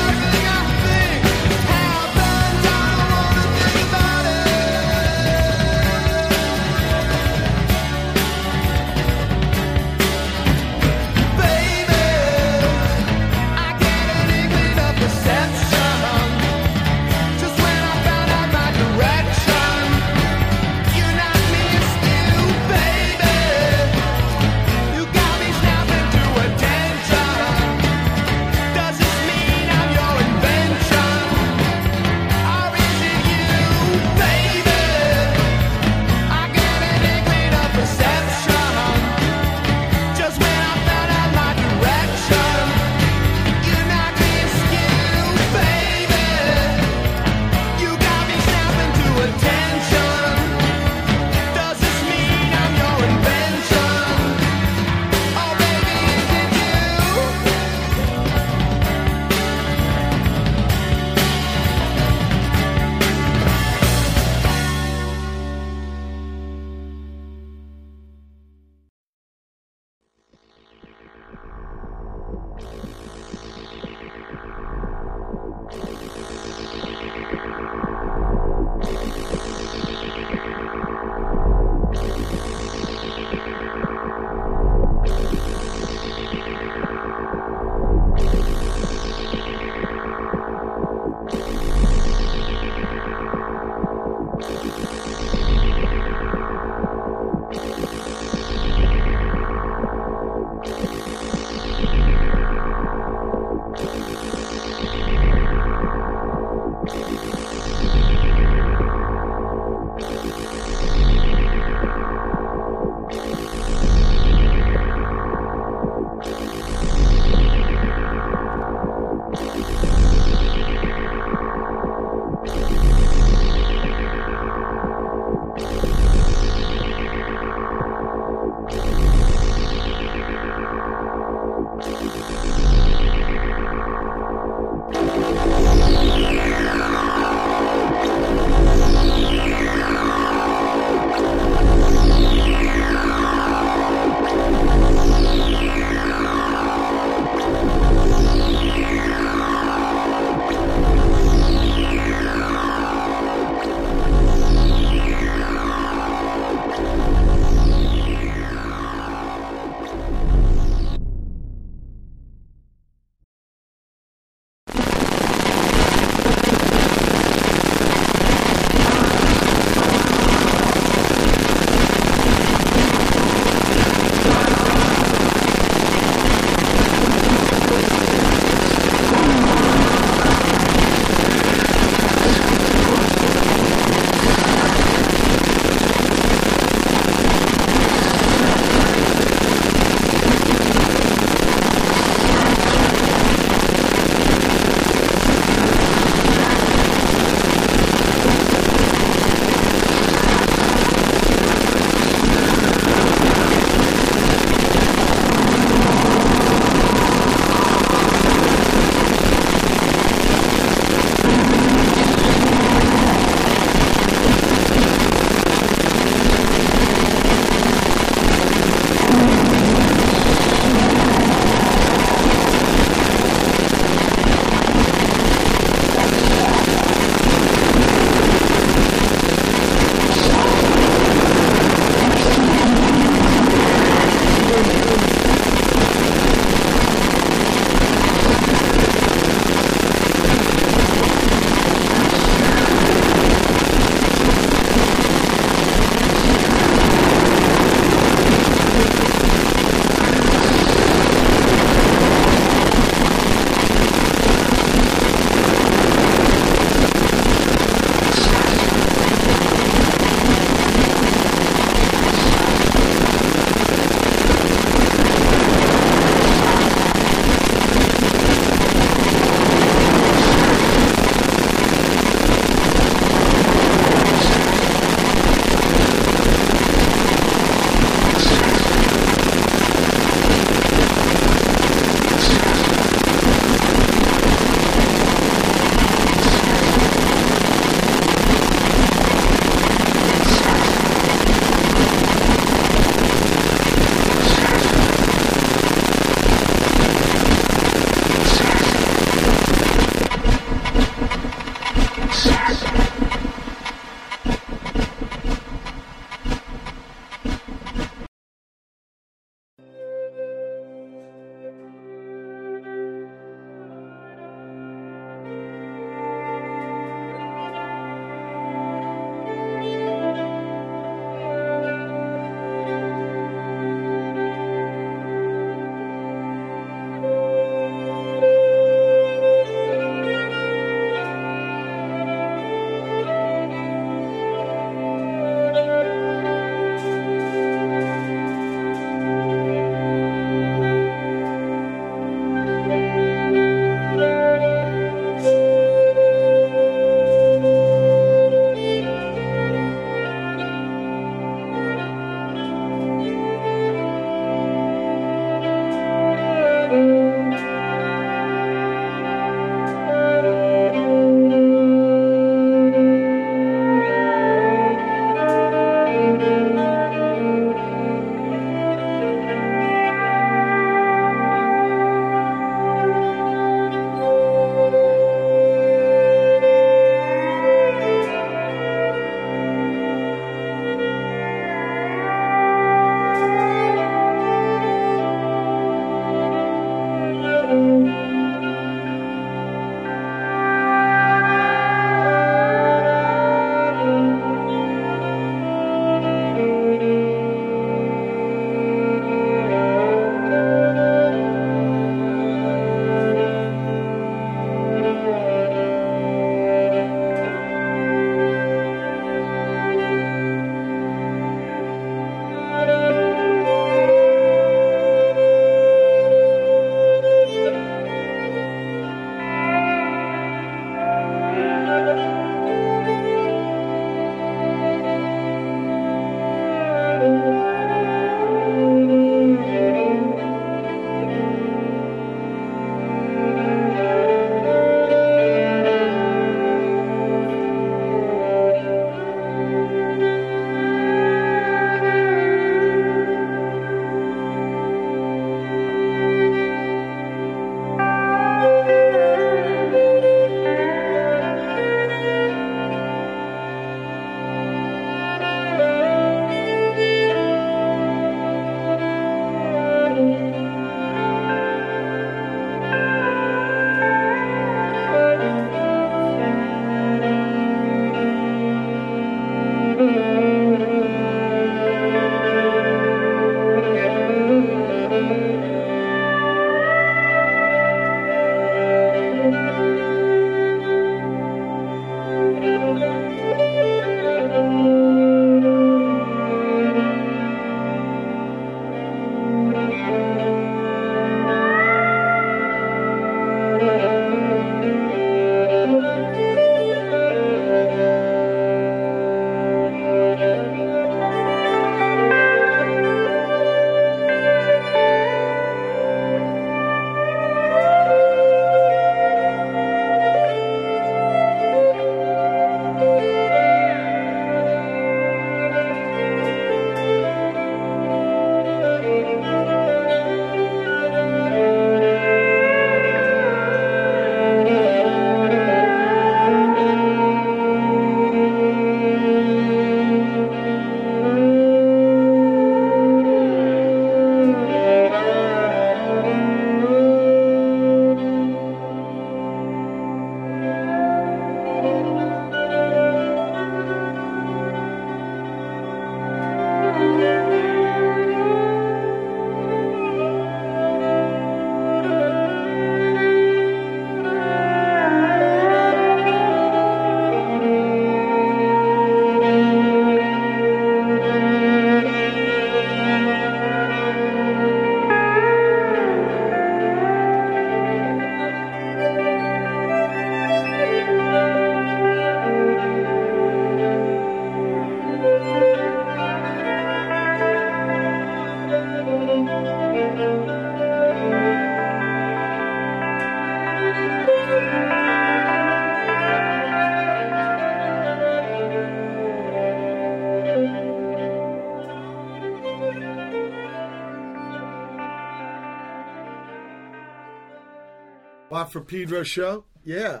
For Pedro show? Yeah.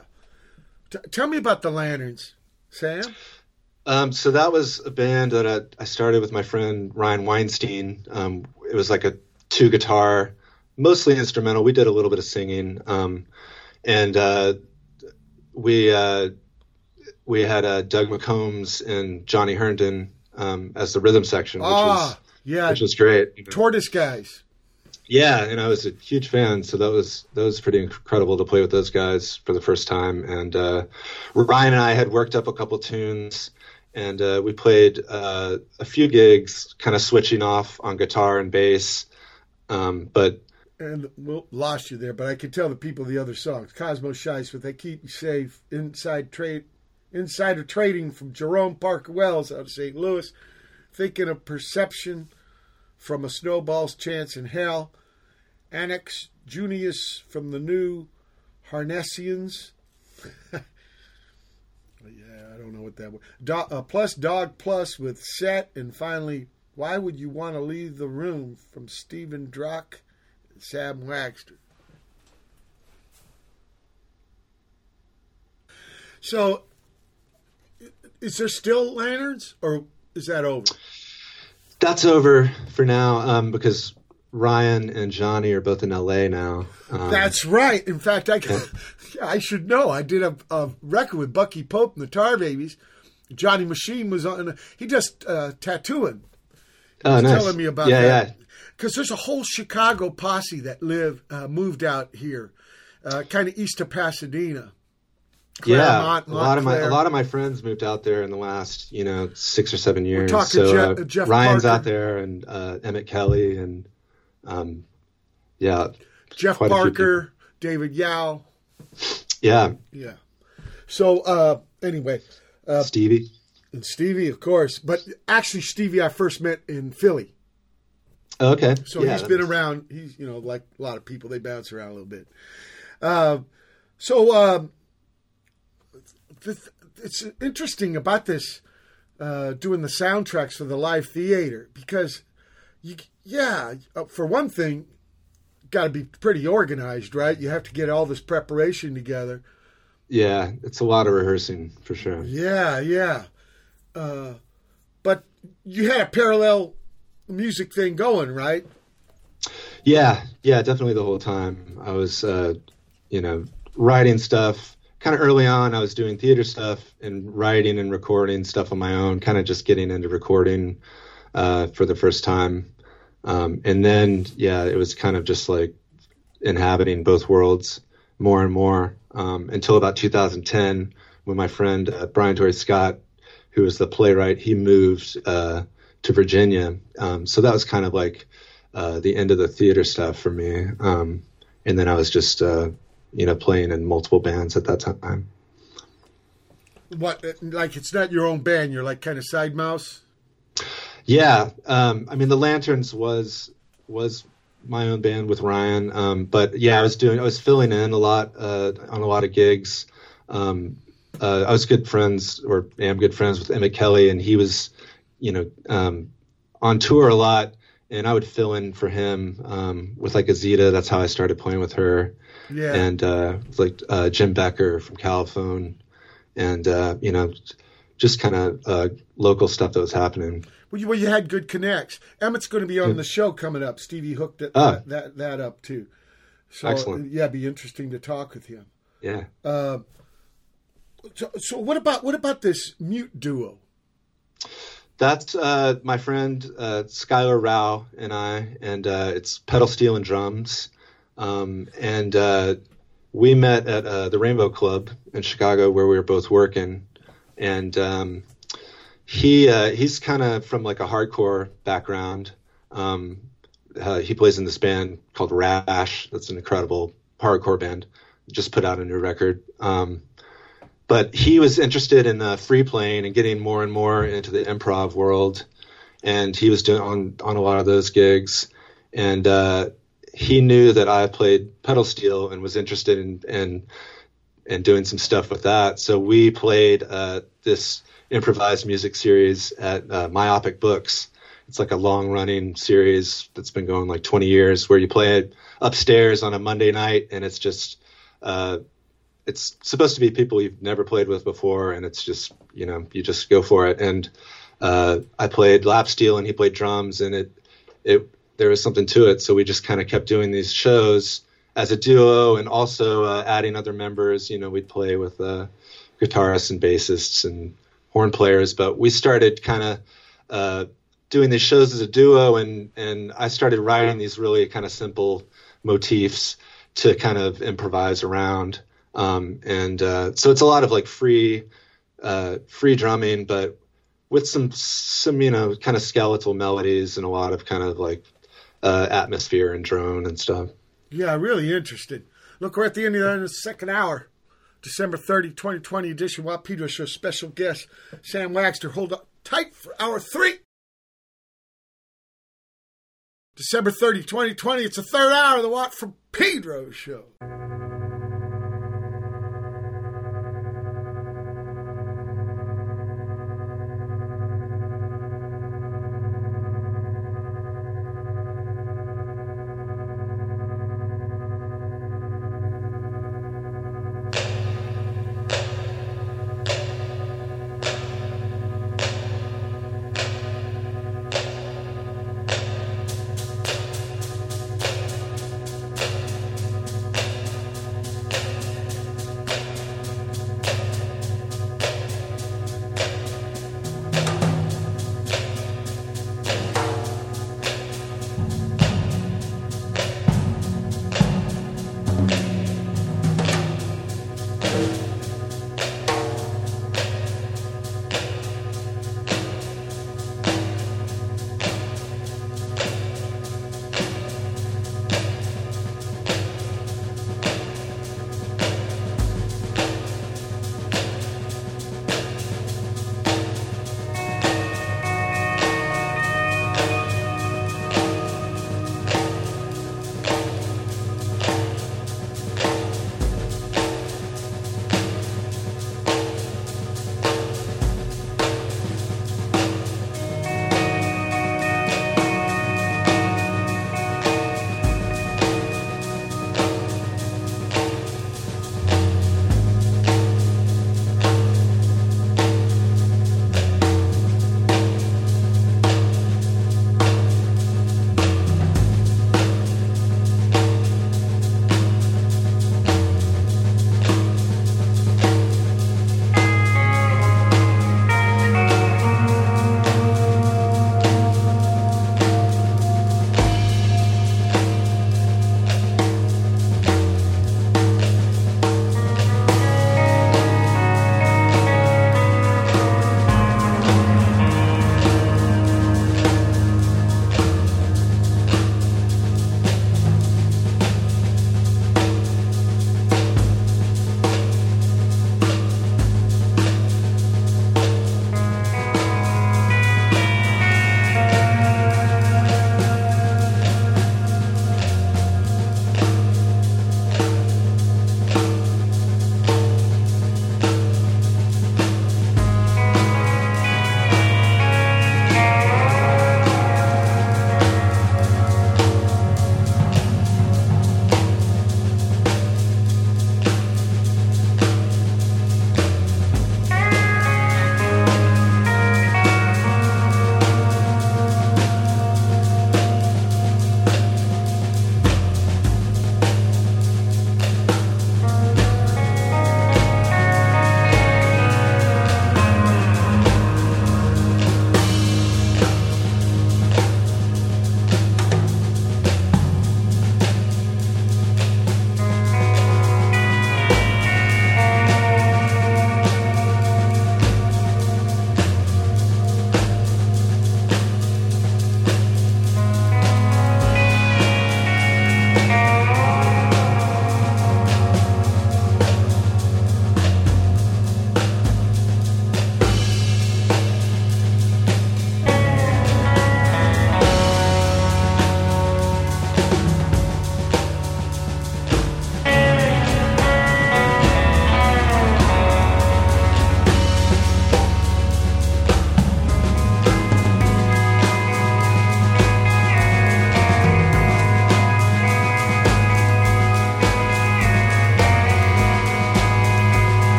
T- tell me about the Lanterns, Sam. Um, so that was a band that I, I started with my friend Ryan Weinstein. Um, it was like a two guitar, mostly instrumental. We did a little bit of singing, um, and uh, we uh, we had uh, Doug McCombs and Johnny Herndon um, as the rhythm section, which was Ah, yeah. which was great. Tortoise guys. Yeah, and I was a huge fan, so that was that was pretty incredible to play with those guys for the first time. And uh, Ryan and I had worked up a couple tunes, and uh, we played uh, a few gigs, kind of switching off on guitar and bass. Um, but And we lost you there, but I could tell the people the other songs. Kosmoshice with They Keep You Safe, Inside Trade, Insider Trading from Jair-Rohm Parker Wells out of St. Louis, Inkling of Perception from A Snowball's Chance in Hell, Anax Junius from the New Harnessians. yeah, I don't know what that was. Do, uh, plus Dog Plus with Set, and finally, Why Would You Want to Leave the Room from Stephen Dorocke and Sam Wagster. So, is there still lanterns, or is that over? that's over for now um, because Ryan and Johnny are both in LA now. Um, That's right. In fact, I I should know. I did a, a record with Bucky Pope and the Tar Babies. Johnny Machine was on. He just uh, tattooing. oh, was nice. telling me about yeah, that. yeah. Because there's a whole Chicago posse that live uh, moved out here, uh, kind of east of Pasadena. Yeah, a lot of my a lot of my friends moved out there in the last you know six or seven years. so Jeff- uh, Jeff Ryan's Parker. out there and uh, Emmett Kelly and um, yeah, Jeff Quite a few Parker, David Yow. yeah, Yeah. So uh, anyway, uh, Stevie. and Stevie, of course, but actually Stevie I first met in Philly. Okay, So yeah, he's been makes- around. He's you know like a lot of people, they bounce around a little bit. Uh, so um, th- it's interesting about this uh, doing the soundtracks for the live theater because you yeah uh, for one thing got to be pretty organized right you have to get all this preparation together Yeah, it's a lot of rehearsing for sure. yeah yeah uh, but you had a parallel music thing going right Yeah, yeah, definitely the whole time. I was, uh, you know, writing stuff. Kind of early on, I was doing theater stuff and writing and recording stuff on my own. Kind of just getting into recording uh, for the first time, um, and then yeah, it was kind of just like inhabiting both worlds more and more um, until about 2010 when my friend uh, Brian Torrey Scott, who was the playwright, he moved uh, to Virginia. Um, so that was kind of like uh, the end of the theater stuff for me. Um, and then I was just, uh, you know, playing in multiple bands at that time. what like it's not your own band you're like kind of side mouse Yeah, um, I mean, the Lanterns was was my own band with Ryan, um, but yeah, I was doing, I was filling in a lot uh, on a lot of gigs. Um, uh, I was good friends, or am good friends with Emmett Kelly, and he was, you know, um, on tour a lot, and I would fill in for him um, with like Azita. That's how I started playing with her, yeah and uh, like uh, Jim Becker from Califone, and uh, you know, just kind of uh, local stuff that was happening. Well, you, well, you had good connects. Emmett's going to be on the show coming up. Stevie hooked it, Ah. that, that that up too. So Excellent. yeah, it'd be interesting to talk with him. Yeah. So, so what about what about this mute duo? That's uh, my friend uh, Skyler Rowe and I, and uh, it's pedal steel and drums. Um, and uh, we met at uh, the Rainbow Club in Chicago, where we were both working. And um, he uh, he's kind of from like a hardcore background. Um, uh, he plays in this band called Rash. That's an incredible hardcore band. Just put out a new record. Um, but he was interested in uh, free playing and getting more and more into the improv world and he was doing on on a lot of those gigs and uh, he knew that I played pedal steel and was interested in in and doing some stuff with that. So we played uh, this improvised music series at uh, Myopic Books. It's like a long running series that's been going like 20 years where you play it upstairs on a Monday night and it's just, uh, it's supposed to be people you've never played with before and it's just, you know, you just go for it. And uh, I played lap steel and he played drums and it, it, there was something to it. So we just kind of kept doing these shows as a duo and also uh, adding other members. You know, we'd play with uh, guitarists and bassists and horn players, but we started kind of uh, doing these shows as a duo, and and I started writing these really kind of simple motifs to kind of improvise around. Um, and uh, so it's a lot of like free uh, free drumming, but with some some you know kind of skeletal melodies and a lot of kind of like uh, atmosphere and drone and stuff. Yeah, really interested. Look, we're at the end of the second hour. December 30, 2020 edition. Pedro Show special guest Sam Wagster. Hold up tight for hour three. December 30, 2020. It's the third hour of the Watt from Pedro Show.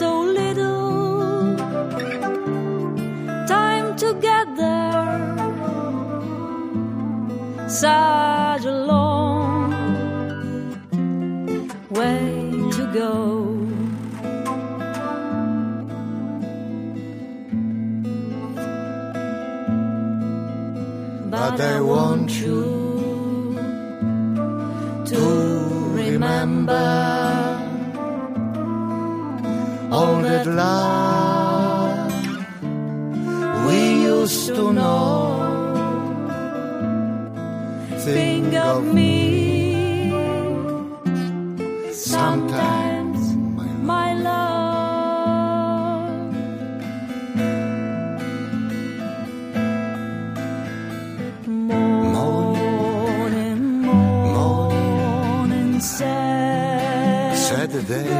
so little time together, such a long way to go. But I want you. love we used to know. Think of me sometimes, my love. Morning, morning, morning, day.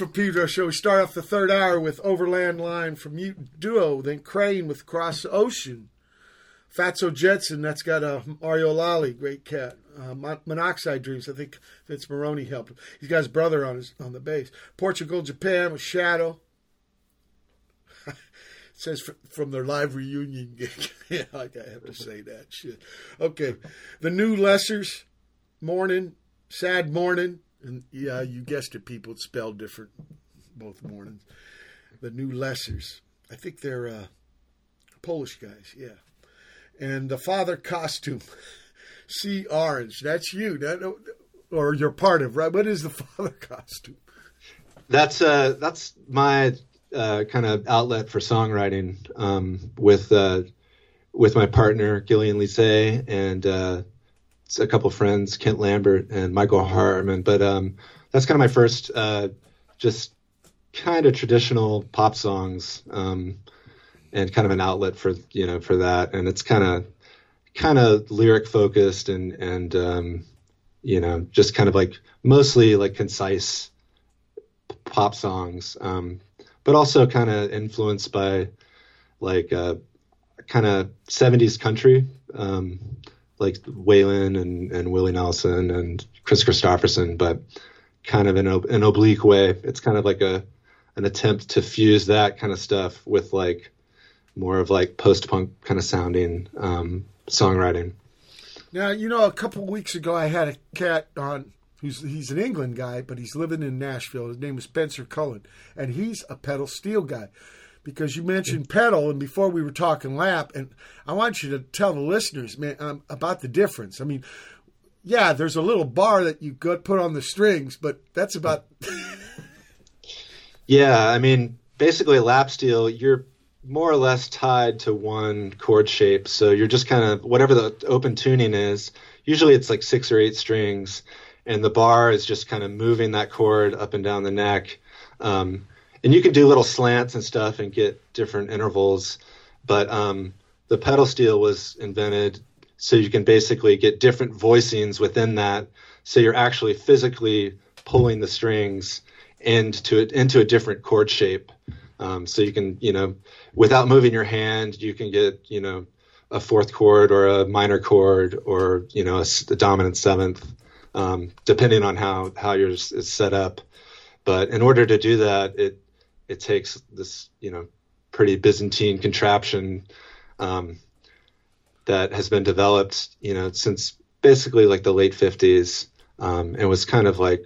From Pedro Show. We start off the third hour with Overland Line from Mute Duo, then Crane with Cross Ocean. Fatso Jetson, that's got a Mario Lalli, great cat. Uh, Mon- Monoxide Dreams, I think Vince Meghrouni helped him. He's got his brother on his on the bass. Portugal, Japan with Shadow. it says fr- from their live reunion gig. yeah, I have to say that shit. Okay, the new Lessers, Morning, Sad Morning, and yeah, you guessed it, people. It's spelled different both mornings. The new Lessers. I think they're uh, Polish guys. Yeah, and the father costume. See orange. That's you. That, or you're part of right. What is the father costume? That's uh that's my uh, kind of outlet for songwriting um, with uh, with my partner Gillian Lise and uh, a couple friends Kent Lambert and Michael Hartman. But um, that's kind of my first uh, just kind of traditional pop songs um, and kind of an outlet for you know for that. And it's kind of kind of lyric focused and and um, you know just kind of like mostly like concise pop songs, um, but also kind of influenced by like uh, kind of 70s country, um, like Waylon and, and Willie Nelson and Kris Kristofferson, but kind of in a, an oblique way. It's kind of like a an attempt to fuse that kind of stuff with like more of like post punk kind of sounding um, songwriting. Now, you know, a couple weeks ago, I had a cat on who's he's an England guy, but he's living in Nashville. His name is Spencer Cullum, and he's a pedal steel guy. Because you mentioned pedal, and before we were talking lap, and I want you to tell the listeners, man, um, about the difference. I mean, yeah, there's a little bar that you could put on the strings, but that's about. Yeah, I mean, basically lap steel, you're more or less tied to one chord shape. So you're just kind of whatever the open tuning is. Usually it's like six or eight strings, and the bar is just kind of moving that chord up and down the neck. Um, and you can do little slants and stuff and get different intervals. But um, the pedal steel was invented so you can basically get different voicings within that. So you're actually physically pulling the strings into it into a different chord shape. Um, so you can, you know, without moving your hand, you can get, you know, a fourth chord or a minor chord or you know a dominant seventh, um, depending on how how yours is set up. But in order to do that, it it takes this you know pretty Byzantine contraption um, that has been developed you know since basically like the late 50s um, and was kind of like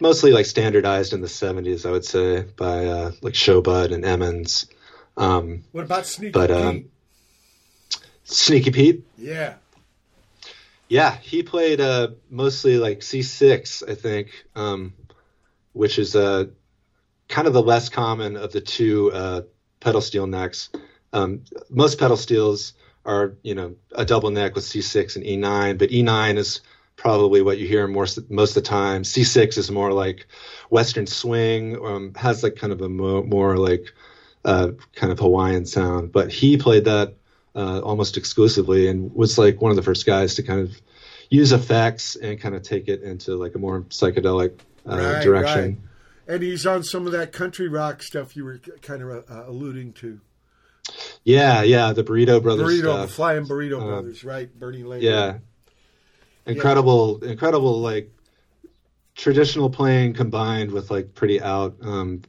mostly like standardized in the 70s i would say by uh, like Sho-Bud and emmons um, What about Sneaky but Pete? um, sneaky pete yeah. yeah he played uh, mostly like c6 i think um, which is uh, kind of the less common of the two uh, pedal steel necks. Um, most pedal steels are you know a double neck with c6 and e9 but e9 is probably what you hear more most of the time. C6 is more like western swing um, has like kind of a mo- more like uh, kind of hawaiian sound. But he played that uh, almost exclusively and was like one of the first guys to kind of use effects and kind of take it into like a more psychedelic uh, Right, direction And he's on some of that country rock stuff you were kind of uh, alluding to. yeah yeah the burrito brothers Burrito, stuff. Flying Burrito Um, Brothers, right? Bernie Lane. Yeah. Incredible, incredible, like traditional playing combined with like pretty out, um,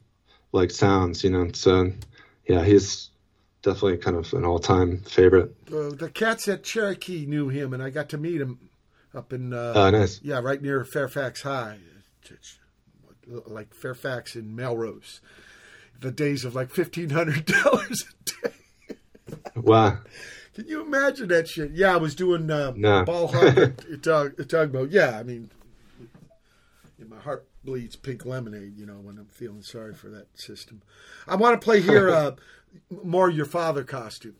like sounds, you know. So, yeah, he's definitely kind of an all time favorite. Uh, the cats at Cherokee knew him, and I got to meet him up in uh, Oh, nice. yeah, right near Fairfax High, like Fairfax and Melrose. The days of like fifteen hundred dollars a day. Wow. Can you imagine that shit? Yeah, I was doing uh, No. ball hop at, tug, at tugboat. Yeah, I mean, my heart bleeds pink lemonade. You know, when I'm feeling sorry for that system. I want to play here uh, more your father costume.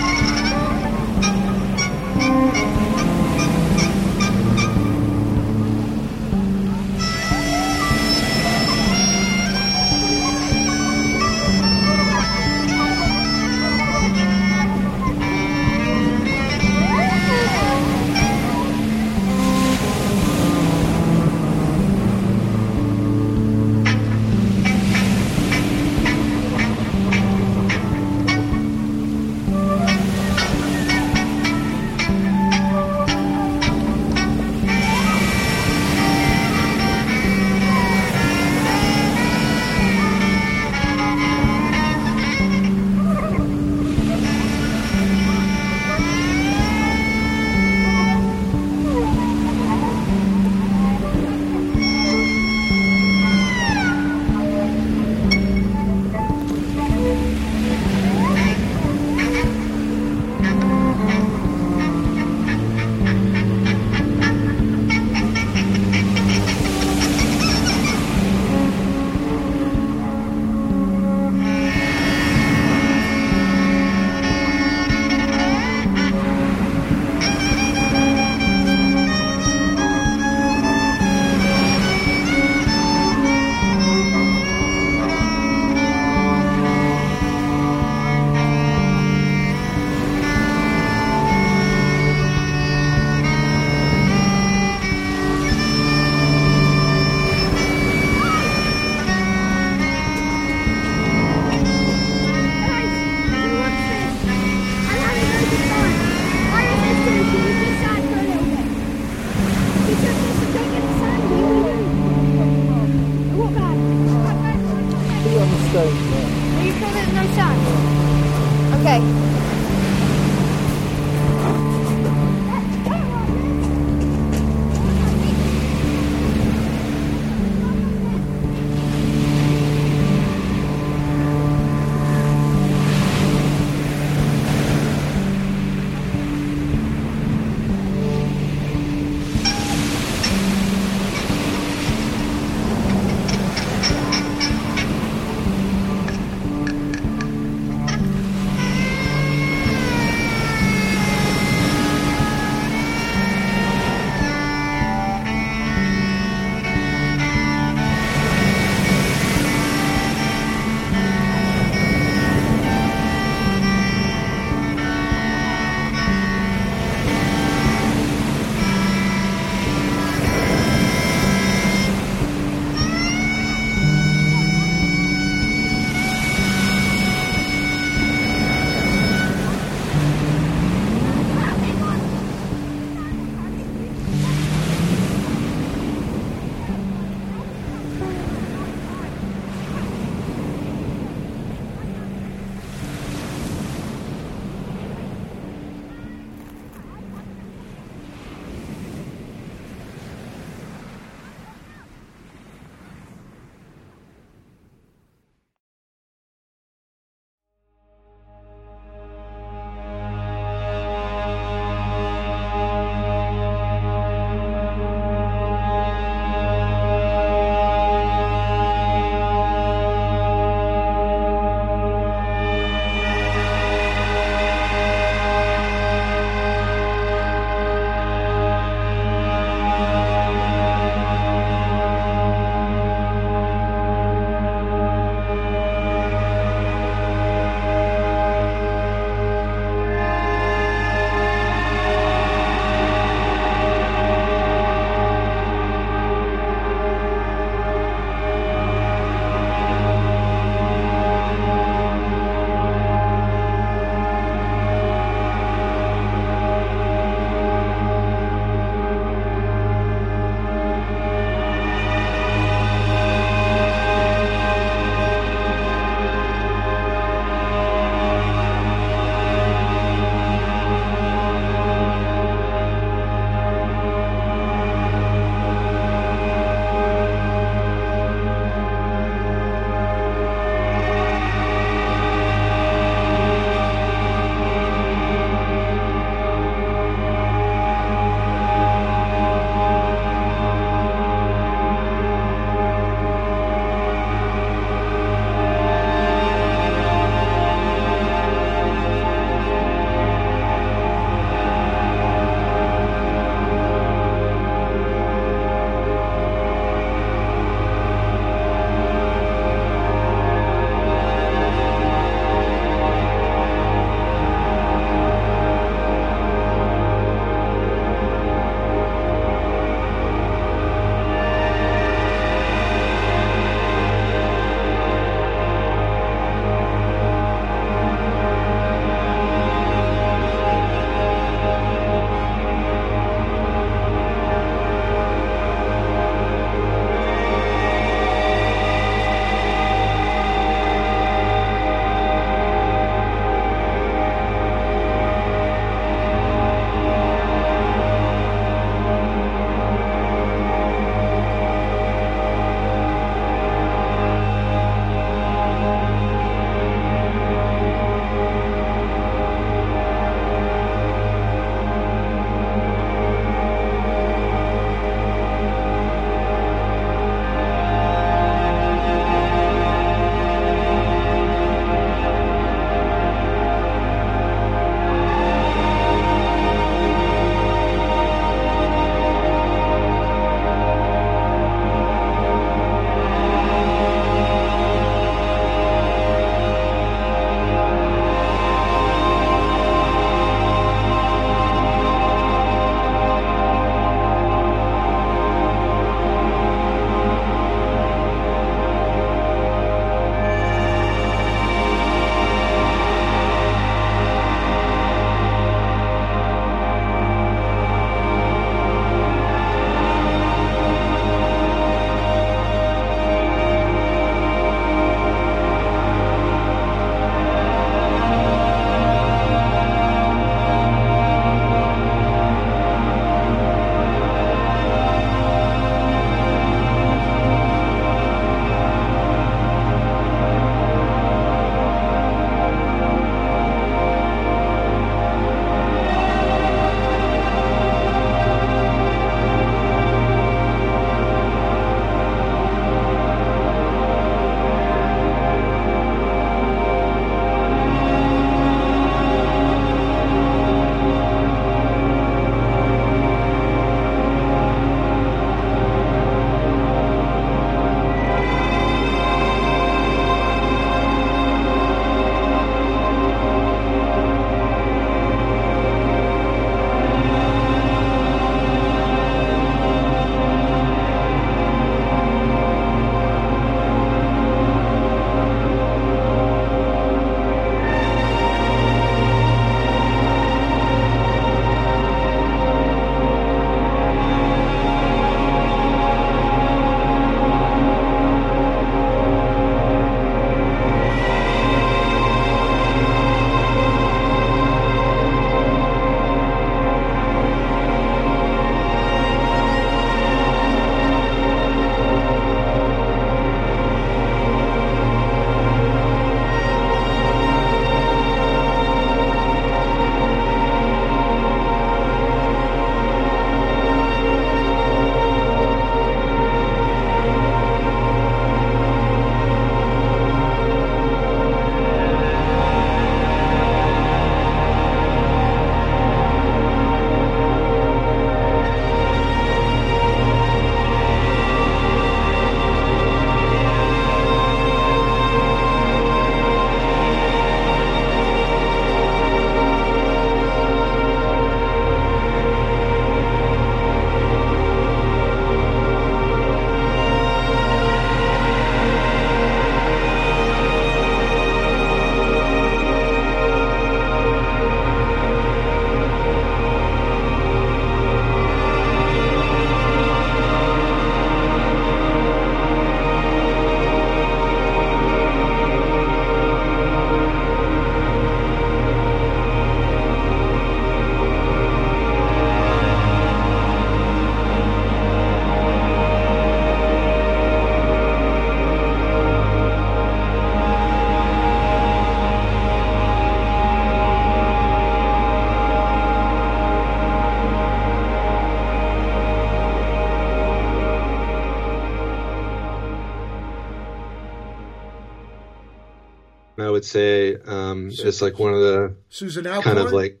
I would say um, is like one of the Susan Alcorn. kind of like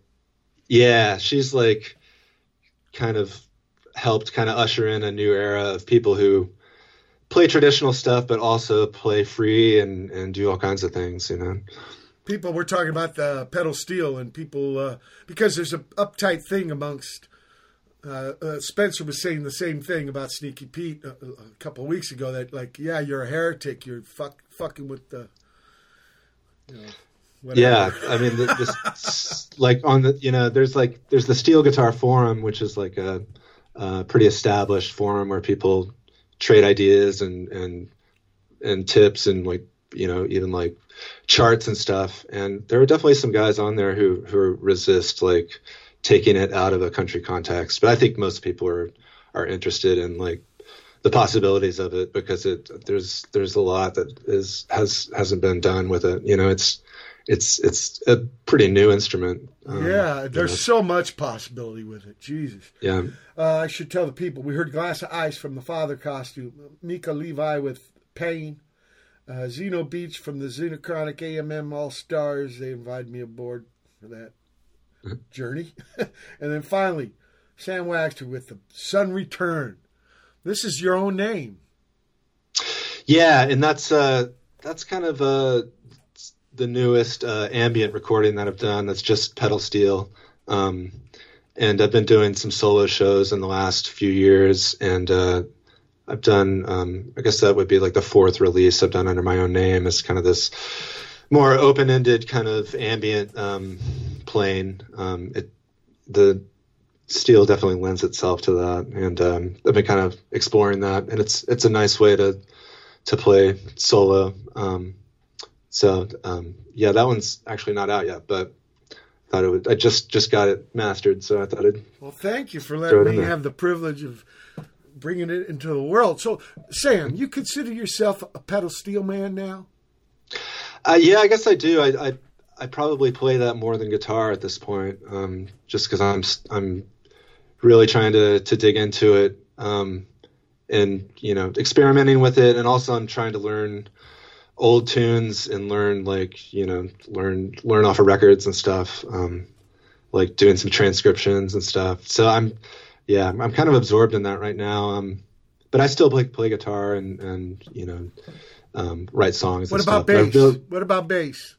yeah she's like kind of helped kind of usher in a new era of people who play traditional stuff but also play free and and do all kinds of things you know people we're talking about the pedal steel and people uh, because there's an uptight thing amongst uh, uh, Spencer was saying the same thing about Sneaky Pete a, a couple of weeks ago that like yeah you're a heretic you're fuck, fucking with the yeah i mean this like on the you know there's like there's the steel guitar forum which is like a, a pretty established forum where people trade ideas and and and tips and like you know even like charts and stuff. And there are definitely some guys on there who who resist like taking it out of a country context. But i think most people are are interested in like the possibilities of it because it there's there's a lot that is has hasn't been done with it. You know it's it's it's a pretty new instrument. Um, yeah you there's know. so much possibility with it. Jesus. Yeah. Uh, I should tell the people we heard Glass of Ice from the Father costume Mica Levi with Pain uh, Xeno-Beach from the Xenochronic AMM All Stars. They invited me aboard for that journey. And then finally Sam Wagster with the Sun Return this is your own name Yeah, and that's uh that's kind of uh the newest uh, ambient recording that I've done. That's just pedal steel, um, and I've been doing some solo shows in the last few years, and uh, I've done. Um, I guess that would be like the fourth release I've done under my own name. It's kind of this more open-ended kind of ambient um, playing. Um, it the steel definitely lends itself to that, and um, I've been kind of exploring that, and it's it's a nice way to to play solo. Um, so um, yeah, that one's actually not out yet, but thought it would. I just just got it mastered, so I thought I'd. well thank you for letting me have the privilege of bringing it into the world so Sam you consider yourself a pedal steel man now Uh, yeah, I guess I do. I, I I probably play that more than guitar at this point, um, just because I'm I'm really trying to to dig into it, um, and you know experimenting with it, and also I'm trying to learn old tunes and learn like you know learn learn off of records and stuff, um, like doing some transcriptions and stuff. So I'm yeah I'm kind of absorbed in that right now. Um, but I still play play guitar and and you know um, write songs. what and about stuff. Bass really- what about bass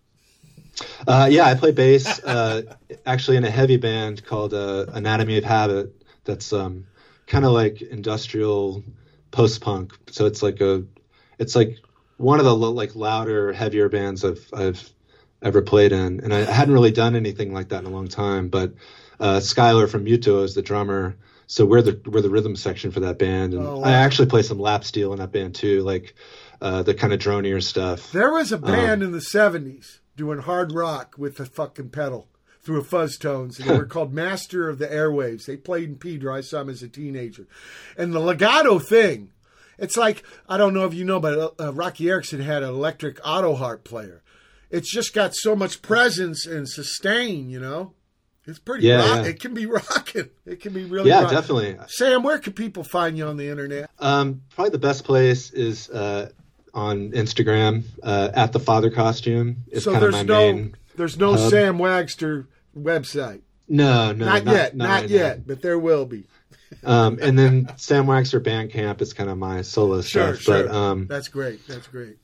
uh, yeah, I play bass. Uh, actually, in a heavy band called uh, Anatomy of Habit. That's um, kind of like industrial post punk. So it's like a, it's like one of the like louder, heavier bands I've I've ever played in, and I hadn't really done anything like that in a long time. But uh, Skyler from Mute Duo is the drummer. So we're the we're the rhythm section for that band, and Oh, wow. I actually play some lap steel in that band too, like uh, the kind of dronier stuff. There was a Um, band in the seventies doing hard rock with the fucking pedal through a fuzz tones, and they were called Master of the Airwaves. They played in Pedro. I saw them as a teenager, and the legato thing. It's like I don't know if you know, but uh, Roky Erickson had an electric auto harp player. It's just got so much presence and sustain. You know, it's pretty. Yeah, rock. yeah. It can be rocking. It can be really. Yeah, definitely. Sam, where can people find you on the internet? Um, probably the best place is uh, on Instagram uh, at the Father Costume. It's so kind of there's my no main. there's no hub. Sam Wagster website. No, no, not, yet, not, right yet, but there will be. Um, and then Sam Wagster Bandcamp is kind of my solo Sure, stuff. sure. But um, That's great. That's great.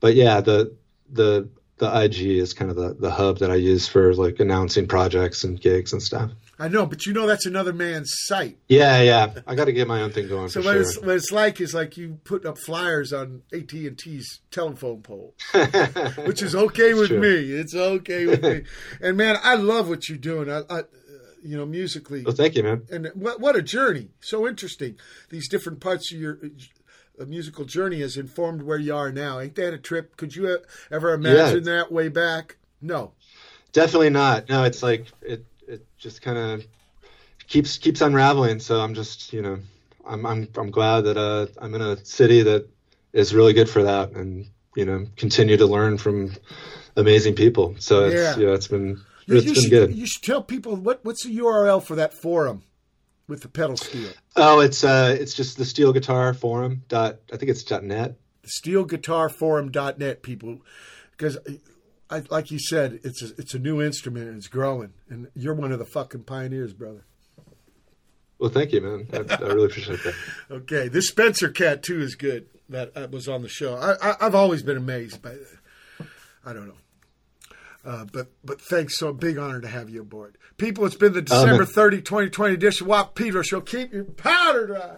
but yeah, the the the IG is kind of the the hub that I use for like announcing projects and gigs and stuff. I know, but you know that's another man's site. Yeah, yeah. I got to get my own thing going So for what sure. it's what it's like is like you put up flyers on AT and T's telephone pole, which is okay with Sure. me. It's okay with me. And man, I love what you're doing. I, I you know, musically. Well, thank you, man. And what what a journey! So interesting. These different parts of your uh, musical journey has informed where you are now. Ain't that a trip? Could you uh, ever imagine that way back? No. Definitely not. No, it's like it. Just kind of keeps keeps unraveling. So I'm just, you know, I'm I'm I'm glad that uh, I'm in a city that is really good for that, and you know, continue to learn from amazing people. So it's Yeah. it's been You, it's you been should, good. you should tell people what what's the URL for that forum with the pedal steel. Oh, it's uh, it's just the Steel Guitar Forum dot. I think it's dot net. steelguitarforum.net people because I, like you said, it's a, it's a new instrument and it's growing, and you're one of the fucking pioneers, brother. Well, thank you, man. I, I really appreciate that. Okay, this Spencer cat too is good. That uh, was on the show. I, I, I've always been amazed by. I don't know, uh, but but thanks. So big honor to have you aboard, people. It's been the. December 30, 2020 edition Watt Pedro Show. Keep your powder dry.